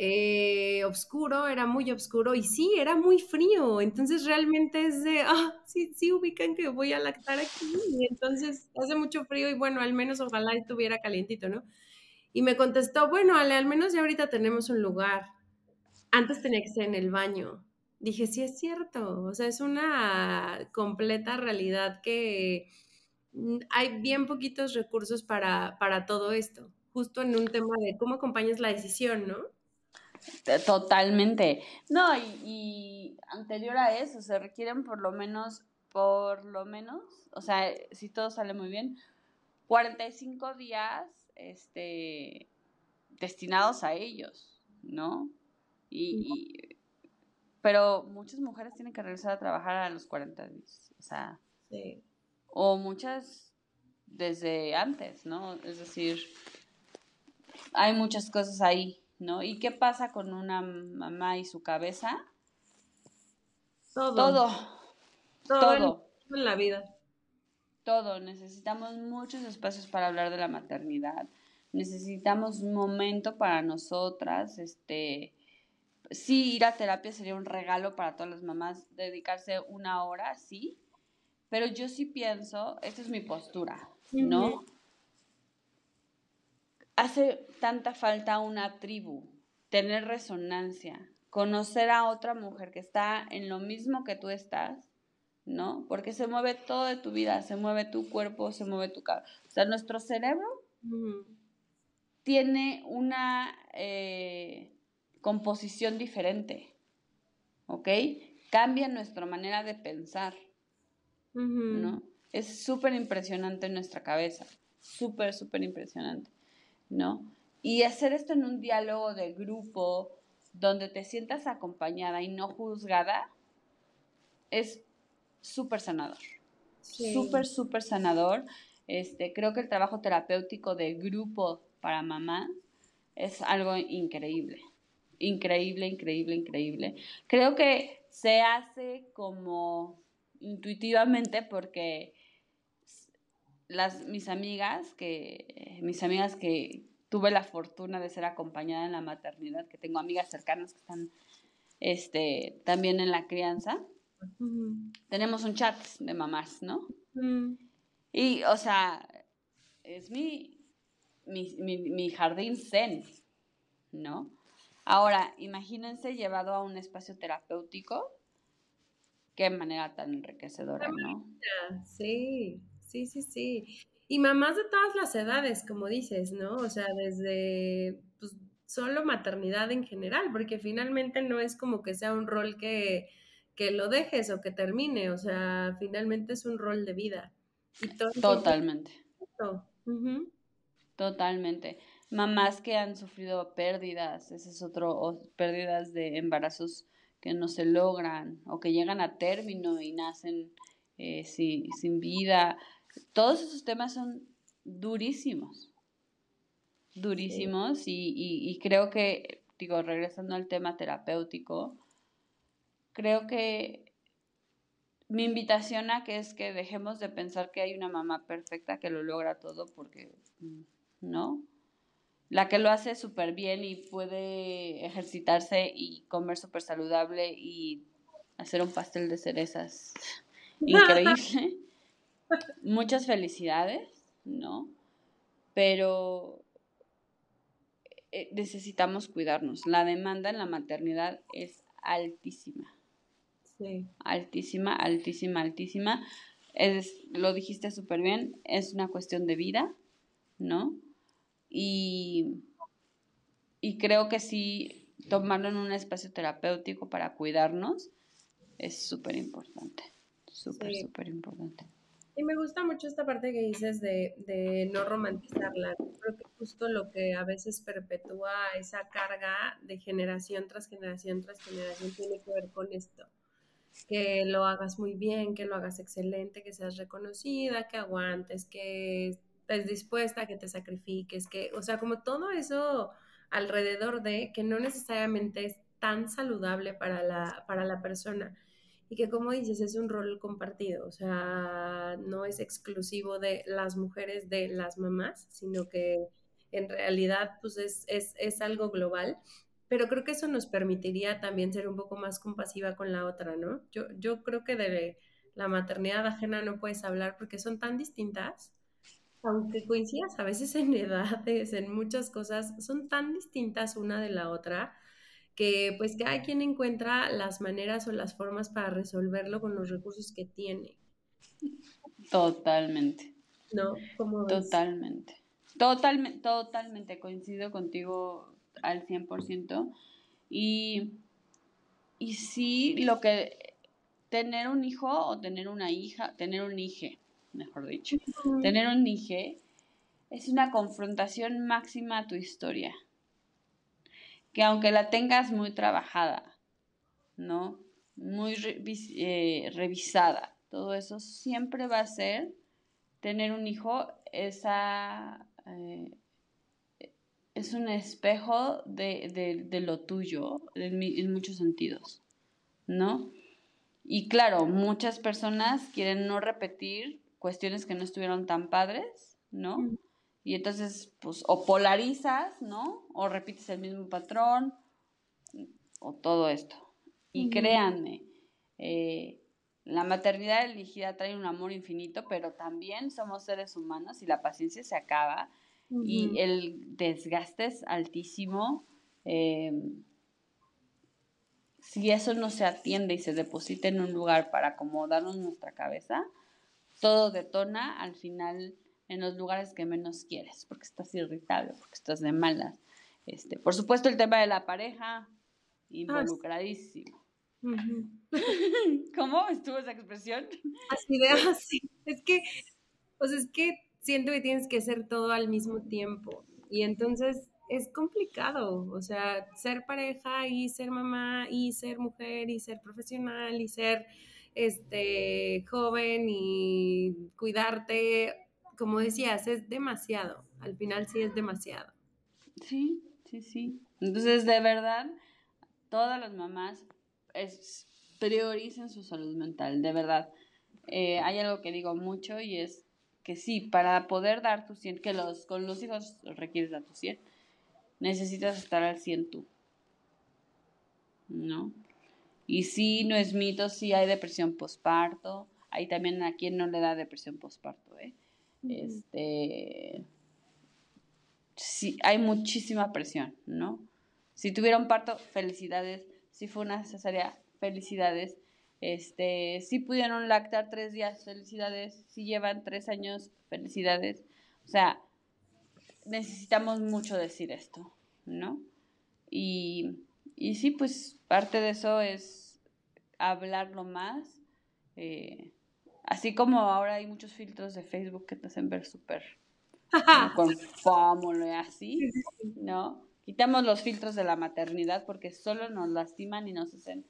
eh, oscuro, era muy oscuro y sí, era muy frío. Entonces realmente es de, ah, sí, sí ubican que voy a lactar aquí. Y entonces hace mucho frío y bueno, al menos ojalá estuviera calientito, ¿no? Y me contestó, bueno, Ale, al menos ya ahorita tenemos un lugar. Antes tenía que ser en el baño. Dije, sí es cierto, o sea, es una completa realidad que mm, hay bien poquitos recursos para, para todo esto justo en un tema de cómo acompañas la decisión, ¿no? Totalmente. No, y, y, anterior a eso, se requieren por lo menos, por lo menos, o sea, si todo sale muy bien, 45 días este, destinados a ellos, ¿no? Y, pero muchas mujeres tienen que regresar a trabajar a los 40 días, o sea, o muchas desde antes, ¿no? Es decir, hay muchas cosas ahí, ¿no? ¿Y qué pasa con una mamá y su cabeza? Todo. Todo. Todo. En, la vida. Todo. Necesitamos muchos espacios para hablar de la maternidad. Necesitamos un momento para nosotras. Este, sí, ir a terapia sería un regalo para todas las mamás. Dedicarse una hora, sí. Pero yo sí pienso, esta es mi postura, ¿no? Hace tanta falta una tribu, tener resonancia, conocer a otra mujer que está en lo mismo que tú estás, ¿no? Porque se mueve todo de tu vida, se mueve tu cuerpo, se mueve tu cabeza. O sea, nuestro cerebro tiene una eh, composición diferente, ¿ok? Cambia nuestra manera de pensar, ¿no? Es súper impresionante nuestra cabeza, súper, súper impresionante. ¿No? Y hacer esto en un diálogo de grupo donde te sientas acompañada y no juzgada es súper sanador. Súper, súper sanador. Este, creo que el trabajo terapéutico de grupo para mamá es algo increíble. Increíble, increíble, increíble. Creo que se hace como intuitivamente porque las, mis amigas, que, mis amigas que tuve la fortuna de ser acompañada en la maternidad, que tengo amigas cercanas que están este, también en la crianza, tenemos un chat de mamás, ¿no? Y, o sea, es mi, mi, mi, mi jardín zen, ¿no? Ahora, imagínense llevado a un espacio terapéutico, qué manera tan enriquecedora, ¿no? Sí, sí, sí, sí. Y mamás de todas las edades, como dices, ¿no? O sea, desde pues, solo maternidad en general, porque finalmente no es como que sea un rol que, que lo dejes o que termine, o sea, finalmente es un rol de vida. Totalmente. Totalmente. Mamás que han sufrido pérdidas, ese es otro, pérdidas de embarazos que no se logran o que llegan a término y nacen eh, sin vida todos esos temas son durísimos, durísimos y, creo que, digo, regresando al tema terapéutico, creo que mi invitación a que es que dejemos de pensar que hay una mamá perfecta que lo logra todo porque mm, no. La que lo hace súper bien y puede ejercitarse y comer súper saludable y hacer un pastel de cerezas increíble muchas felicidades, ¿no? Pero eh, necesitamos cuidarnos. La demanda en la maternidad es altísima. Sí. Altísima, altísima, altísima. Es, lo dijiste súper bien, es una cuestión de vida, ¿no? Y, y creo que sí, tomarlo en un espacio terapéutico para cuidarnos es súper importante. Súper, súper importante. Y me gusta mucho esta parte que dices de, de, no romantizarla. Creo que justo lo que a veces perpetúa esa carga de generación tras generación tras generación tiene que ver con esto. Que lo hagas muy bien, que lo hagas excelente, que seas reconocida, que aguantes, que estés dispuesta, que te sacrifiques, que, o sea, como todo eso alrededor de que no necesariamente es tan saludable para la, para la persona y que como dices es un rol compartido, o sea, no es exclusivo de las mujeres, de las mamás, sino que en realidad pues es, es, es algo global, pero creo que eso nos permitiría también ser un poco más compasiva con la otra, ¿no? Yo, yo creo que de la maternidad ajena no puedes hablar porque son tan distintas, aunque coincidas a veces en edades, en muchas cosas, son tan distintas una de la otra que pues cada quien encuentra las maneras o las formas para resolverlo con los recursos que tiene. Totalmente. ¿No? Totalmente. Totalmente, totalmente coincido contigo al 100%. Y, y sí, lo que tener un hijo o tener una hija, tener un hijo, mejor dicho, tener un hijo es una confrontación máxima a tu historia. Que aunque la tengas muy trabajada, ¿no? Muy eh, revisada, todo eso siempre va a ser tener un hijo esa eh, es un espejo de, lo tuyo en, muchos sentidos, ¿no? Y claro, muchas personas quieren no repetir cuestiones que no estuvieron tan padres, ¿no? Y entonces, pues, o polarizas, ¿no? O repites el mismo patrón, o todo esto. Y créanme, eh, la maternidad elegida trae un amor infinito, pero también somos seres humanos y la paciencia se acaba y el desgaste es altísimo. Eh, si eso no se atiende y se deposita en un lugar para acomodarnos nuestra cabeza, todo detona al final en los lugares que menos quieres, porque estás irritable, porque estás de malas. Este, por supuesto, el tema de la pareja, ah, involucradísimo. ¿Cómo estuvo esa expresión? Así de así. Es que, pues es que siento que tienes que hacer todo al mismo tiempo. Y entonces es complicado, o sea, ser pareja y ser mamá y ser mujer y ser profesional y ser este joven y cuidarte, como decías, es demasiado. Al final sí es demasiado. Sí, sí, sí. Entonces, de verdad, todas las mamás es, prioricen su salud mental, de verdad. Eh, hay algo que digo mucho y es que sí, para poder dar tu 100, que los, con los hijos requieres dar tu 100, necesitas estar al 100 tú. ¿No? Y sí, no es mito, sí hay depresión postparto. Hay también a quien no le da depresión postparto, ¿eh? Este. Sí, hay muchísima presión, ¿no? Si tuviera un parto, felicidades. Si fue una cesárea, felicidades. Este, si pudieron lactar tres días, felicidades. Si llevan tres años, felicidades. O sea, necesitamos mucho decir esto, ¿no? Y, y sí, pues parte de eso es hablarlo más. Eh, así como ahora hay muchos filtros de Facebook que te hacen ver súper con y así, ¿no? Quitamos los filtros de la maternidad porque solo nos lastiman y nos hacen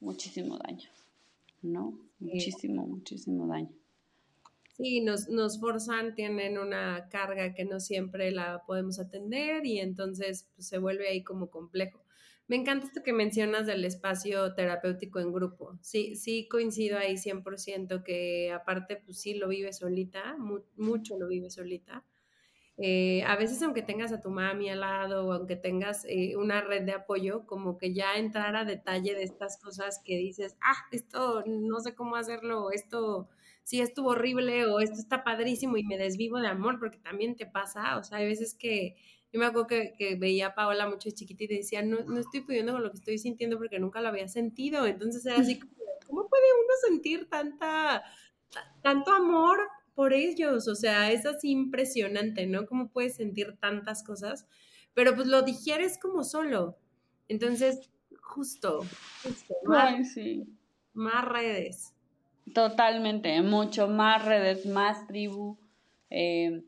muchísimo daño, ¿no? Muchísimo, muchísimo daño. Sí, nos, nos forzan, tienen una carga que no siempre la podemos atender y entonces pues, se vuelve ahí como complejo. Me encanta esto que mencionas del espacio terapéutico en grupo. Sí, sí coincido ahí 100% que aparte pues sí lo vive solita, mucho lo vive solita eh, a veces aunque tengas a tu mami al lado o aunque tengas eh, una red de apoyo, como que ya entrar a detalle de estas cosas que dices, ah, esto no sé cómo hacerlo, esto sí estuvo horrible o esto está padrísimo y me desvivo de amor, porque también te pasa, o sea, hay veces que yo me acuerdo que, veía a Paola mucho chiquita y decía, no, no estoy pudiendo con lo que estoy sintiendo porque nunca lo había sentido, entonces era así como, ¿cómo puede uno sentir tanta, tanto amor por ellos, o sea, es así impresionante, ¿no? Cómo puedes sentir tantas cosas, pero pues lo digieres como solo. Entonces, justo, justo más, sí. más redes. Totalmente, mucho más redes, más tribu. Eh,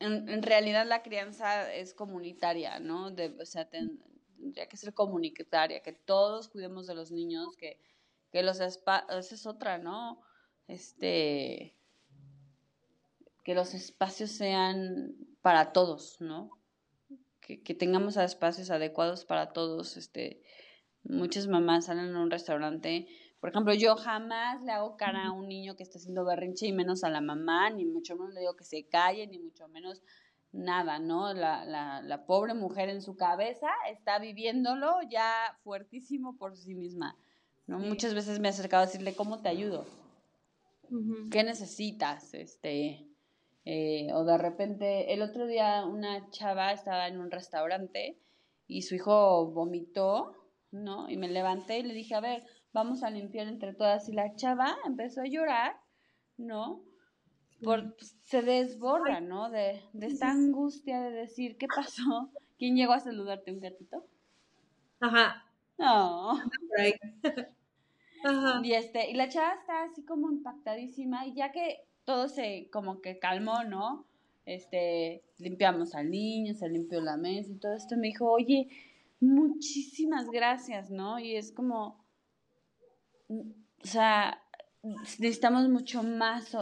en, realidad la crianza es comunitaria, ¿no? o sea, tendría que ser comunitaria, que todos cuidemos de los niños, que, que los espacios, es otra, ¿no? Este, que los espacios sean para todos, ¿no? Que, tengamos espacios adecuados para todos. Este, muchas mamás salen a un restaurante. Por ejemplo, yo jamás le hago cara a un niño que está haciendo berrinche y menos a la mamá, ni mucho menos le digo que se calle, ni mucho menos nada, ¿no? La, la, la pobre mujer en su cabeza está viviéndolo ya fuertísimo por sí misma, ¿no? Muchas veces me he acercado a decirle, ¿cómo te ayudo? ¿Qué necesitas? Este, eh, o de repente, el otro día una chava estaba en un restaurante y su hijo vomitó, ¿no? Y me levanté y le dije, a ver, vamos a limpiar entre todas. Y la chava empezó a llorar, ¿no? por, pues, se desborda, ¿no? De, de esta angustia de decir, ¿qué pasó? ¿Quién llegó a saludarte? ¿Un gatito? Ajá. No. Ajá. Y, este, y la chava está así como impactadísima y ya que todo se como que calmó, ¿no? Este, limpiamos al niño, se limpió la mesa y todo esto, me dijo, oye, muchísimas gracias, ¿no? Y es como, o sea, necesitamos mucho más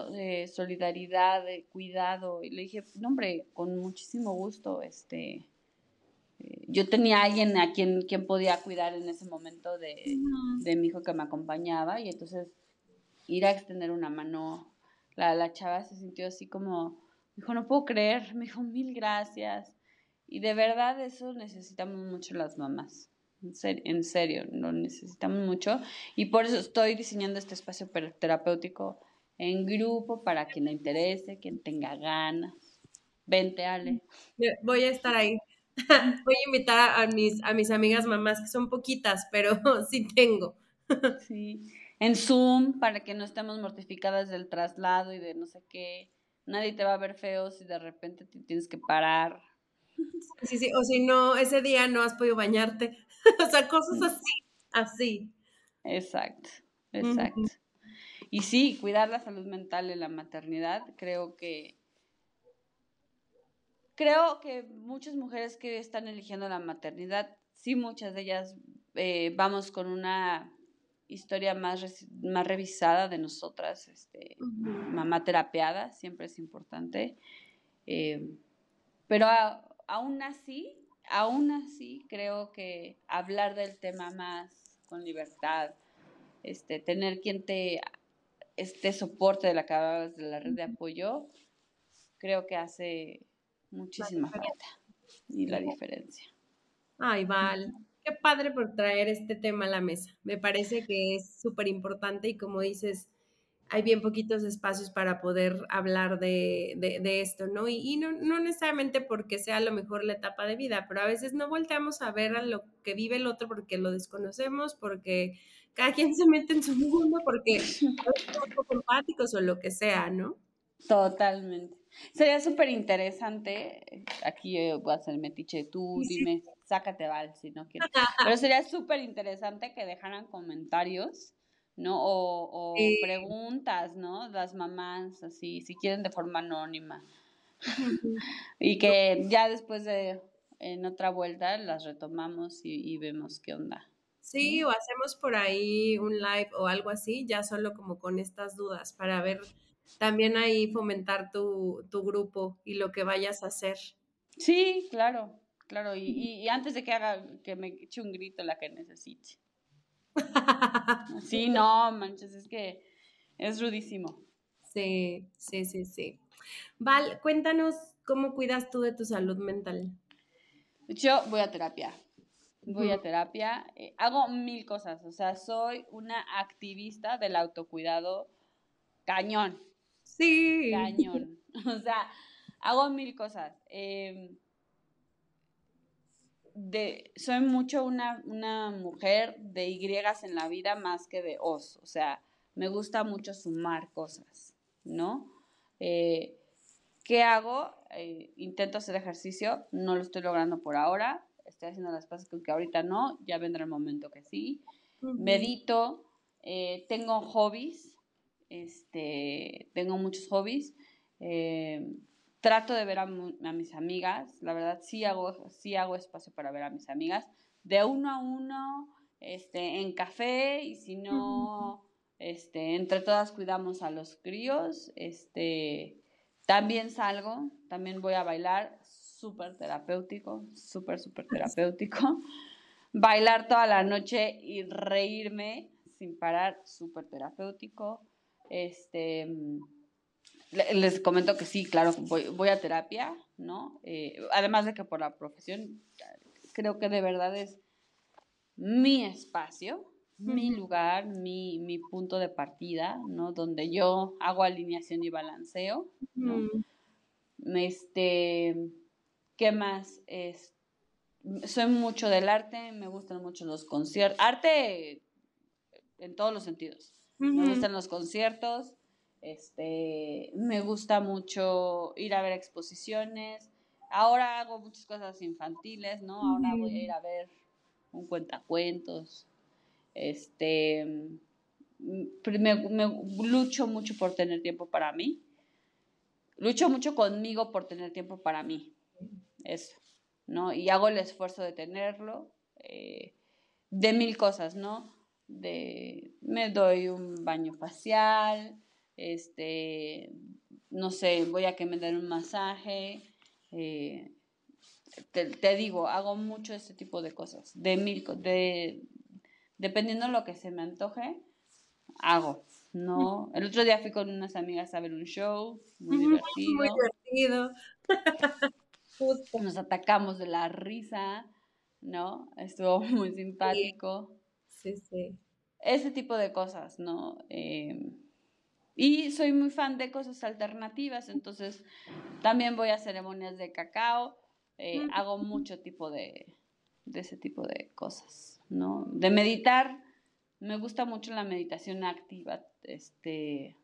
solidaridad, cuidado. Y le dije, no, hombre, con muchísimo gusto, este, eh, yo tenía alguien a quien, quien podía cuidar en ese momento de, de, mi hijo que me acompañaba y entonces ir a extender una mano, la, la chava se sintió así como, dijo, no puedo creer, me dijo, mil gracias. Y de verdad eso necesitamos mucho las mamás. En serio, lo necesitamos mucho. Y por eso estoy diseñando este espacio terapéutico en grupo para quien le interese, quien tenga ganas. Vente, Ale. Voy a estar ahí. Voy a invitar a mis, a mis amigas mamás, que son poquitas, pero sí tengo. Sí. En Zoom, para que no estemos mortificadas del traslado y de no sé qué. Nadie te va a ver feo si de repente te tienes que parar. Sí, sí, o si no, ese día no has podido bañarte. o sea, cosas así, así. Exacto, exacto. Y sí, cuidar la salud mental en la maternidad, creo que creo que muchas mujeres que están eligiendo la maternidad, sí, muchas de ellas eh, vamos con una historia más, más revisada de nosotras, este, mamá terapeada, siempre es importante. Eh, pero aún así, aún así creo que hablar del tema más con libertad, este, tener quien te este soporte de la que de la red de apoyo, creo que hace muchísima falta y la diferencia. Ay, Val, qué padre por traer este tema a la mesa. Me parece que es súper importante y como dices, hay bien poquitos espacios para poder hablar de, de, esto, ¿no? Y, no, no, necesariamente porque sea a lo mejor la etapa de vida, pero a veces no volteamos a ver a lo que vive el otro porque lo desconocemos, porque cada quien se mete en su mundo, porque somos poco empáticos o lo que sea, ¿no? Totalmente. Sería súper interesante, aquí voy a hacer metiche, tú dime, sácate Val si no quieres, pero sería súper interesante que dejaran comentarios ¿no? O, preguntas, ¿no? Las mamás, así, si quieren de forma anónima. y que ya después de, en otra vuelta, las retomamos y, vemos qué onda. Sí, o hacemos por ahí un live o algo así, ya solo como con estas dudas, para ver también ahí fomentar tu, tu grupo y lo que vayas a hacer. Sí, claro, claro, y, y antes de que haga, que me eche un grito la que necesite. Sí, no, manches, es que es rudísimo. Sí, sí, sí, sí. Val, cuéntanos cómo cuidas tú de tu salud mental. Yo voy a terapia. Voy a terapia, eh, hago mil cosas, o sea, soy una activista del autocuidado cañón. Sí. Cañón. O sea, hago mil cosas. Eh, de, soy mucho una, una mujer de Y en la vida más que de Os. O sea, me gusta mucho sumar cosas, ¿no? Eh, ¿Qué hago? Eh, intento hacer ejercicio, no lo estoy logrando por ahora. Estoy haciendo las cosas que ahorita no, ya vendrá el momento que sí. Medito, eh, tengo hobbies, este, tengo muchos hobbies trato de ver a, mis amigas, la verdad sí hago, sí hago espacio para ver a mis amigas, de uno a uno, este, en café, y si no, este, entre todas cuidamos a los críos, este, también salgo, también voy a bailar, súper terapéutico, súper, súper terapéutico. Bailar toda la noche y reírme sin parar, súper terapéutico. Este, les comento que sí, claro, voy, a terapia, ¿no? Eh, además de que por la profesión, creo que de verdad es mi espacio, mi lugar, mi, mi, punto de partida, ¿no? Donde yo hago alineación y balanceo, ¿no? Este, ¿qué más? Es, soy mucho del arte, me gustan mucho los conciertos, arte en todos los sentidos. Me gustan los conciertos, Este, me gusta mucho ir a ver exposiciones. Ahora hago muchas cosas infantiles, ¿no? Ahora voy a ir a ver un cuentacuentos. Este, me, me lucho mucho por tener tiempo para mí. Lucho mucho conmigo por tener tiempo para mí. Eso, ¿no? Y hago el esfuerzo de tenerlo. Eh, de mil cosas, ¿no? De me doy un baño facial, este, no sé, voy a que me den un masaje. Eh, te, digo, hago mucho este tipo de cosas. De mil, de, dependiendo de lo que se me antoje, hago. ¿no? El otro día fui con unas amigas a ver un show, muy divertido. Muy divertido. Nos atacamos de la risa, ¿no? Estuvo muy simpático. Sí, sí. Ese tipo de cosas, ¿no? Em, y soy muy fan de cosas alternativas, entonces también voy a ceremonias de cacao, eh, hago mucho tipo de, de ese tipo de cosas, ¿no? De meditar, me gusta mucho la meditación activa, este,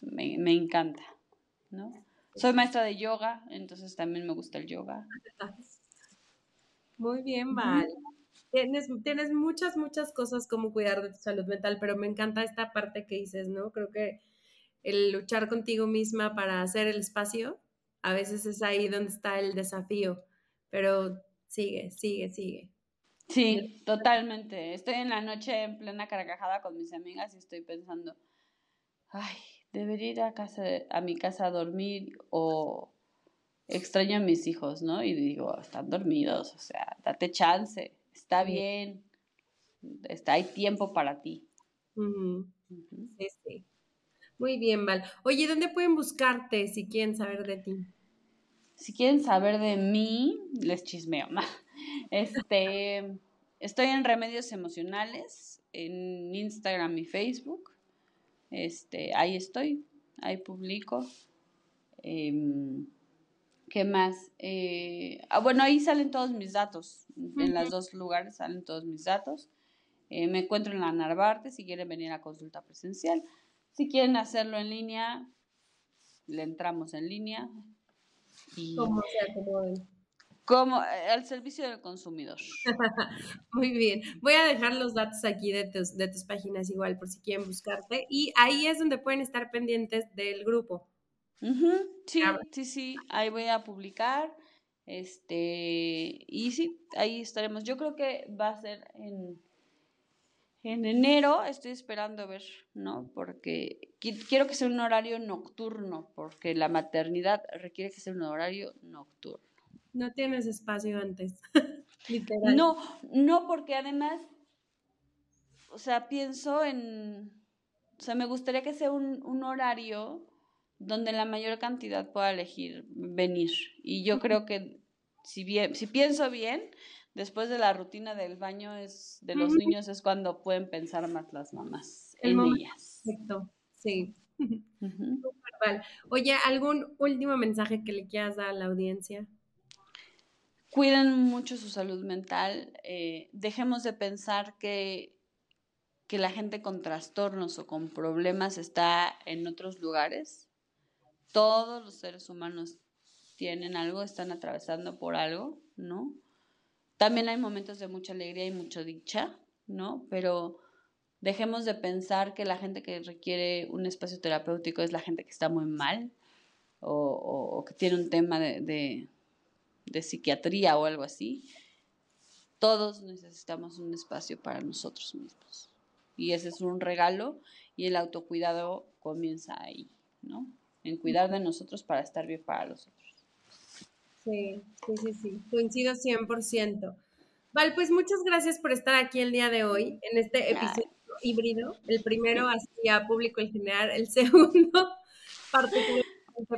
me, me encanta, ¿no? Soy maestra de yoga, entonces también me gusta el yoga. Muy bien, Val. Tienes, tienes muchas, muchas cosas como cuidar de tu salud mental, pero me encanta esta parte que dices, ¿no? Creo que el luchar contigo misma para hacer el espacio, a veces es ahí donde está el desafío, pero sigue, sigue, sigue. Sí, totalmente. Estoy en la noche en plena carcajada con mis amigas y estoy pensando, ay, debería ir a, casa, a mi casa a dormir o extraño a mis hijos, ¿no? Y digo, están dormidos, o sea, date chance, está bien, está, hay tiempo para ti. Sí, sí. Muy bien, Val. Oye, ¿dónde pueden buscarte si quieren saber de ti? Si quieren saber de mí, les chismeo. Este, estoy en Remedios Emocionales, en Instagram y Facebook. Este, ahí estoy, ahí publico. Em, ¿Qué más? Eh, ah, bueno, ahí salen todos mis datos. En los dos lugares salen todos mis datos. Eh, me encuentro en la Narvarte si quieren venir a consulta presencial. Si quieren hacerlo en línea, le entramos en línea. Y como se acomoden. Como eh, al servicio del consumidor. Muy bien. Voy a dejar los datos aquí de tus, de tus páginas igual por si quieren buscarte. Y ahí es donde pueden estar pendientes del grupo. Sí, sí, sí, ahí voy a publicar. Este, y sí, ahí estaremos. Yo creo que va a ser en, en enero, estoy esperando ver, ¿no? Porque quiero que sea un horario nocturno, porque la maternidad requiere que sea un horario nocturno. No tienes espacio antes, literal. No, no, porque además, o sea, pienso en, o sea, me gustaría que sea un, un horario donde la mayor cantidad pueda elegir venir. Y yo creo que si bien, si pienso bien, después de la rutina del baño es de los niños es cuando pueden pensar más las mamás en ellas. Perfecto, sí. Oye, ¿algún último mensaje que le quieras dar a la audiencia? Cuiden mucho su salud mental. Eh, dejemos de pensar que, que la gente con trastornos o con problemas está en otros lugares todos los seres humanos tienen algo, están atravesando por algo, ¿no? También hay momentos de mucha alegría y mucha dicha, ¿no? Pero dejemos de pensar que la gente que requiere un espacio terapéutico es la gente que está muy mal o, que tiene un tema de, de psiquiatría o algo así. Todos necesitamos un espacio para nosotros mismos. Y ese es un regalo y el autocuidado comienza ahí, ¿no? en cuidar de nosotros para estar bien para los otros. Sí, sí, sí, sí, coincido 100%. Val, pues muchas gracias por estar aquí el día de hoy en este episodio híbrido. El primero hacia público en general, el segundo particularmente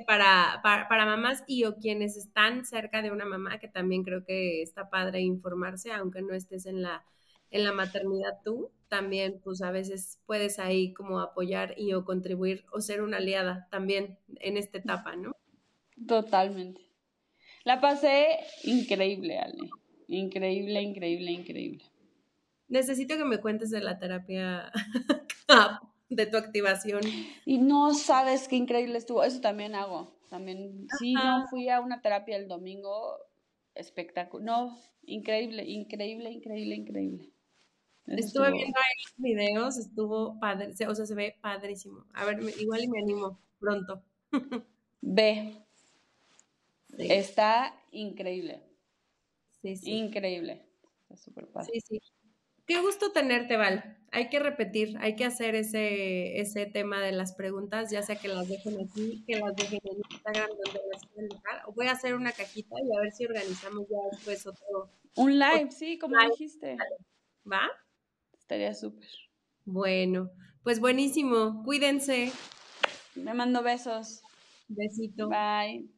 para, para, para, mamás y o quienes están cerca de una mamá, que también creo que está padre informarse, aunque no estés en la, en la maternidad tú también pues a veces puedes ahí como apoyar y o contribuir o ser una aliada también en esta etapa, ¿no? Totalmente. La pasé increíble, Ale. Increíble, increíble, increíble. Necesito que me cuentes de la terapia de tu activación. Y no sabes qué increíble estuvo. Eso también hago. También, sí, no fui a una terapia el domingo espectacular. No, increíble, increíble, increíble, increíble. Estuve viendo ahí los videos, estuvo padre, o sea, se ve padrísimo. A ver, igual y me animo pronto. Ve. Está increíble. Sí, sí. Increíble. Está súper padre. Sí, sí. Qué gusto tenerte, Val. Hay que repetir, hay que hacer ese, ese tema de las preguntas, ya sea que las dejen aquí, que las dejen en Instagram donde las quieran dejar. Voy a hacer una cajita y a ver si organizamos ya después otro. Un live, sí, como dijiste. ¿Va? Estaría súper. Bueno, pues buenísimo. Cuídense. Me mando besos. Besito. Bye.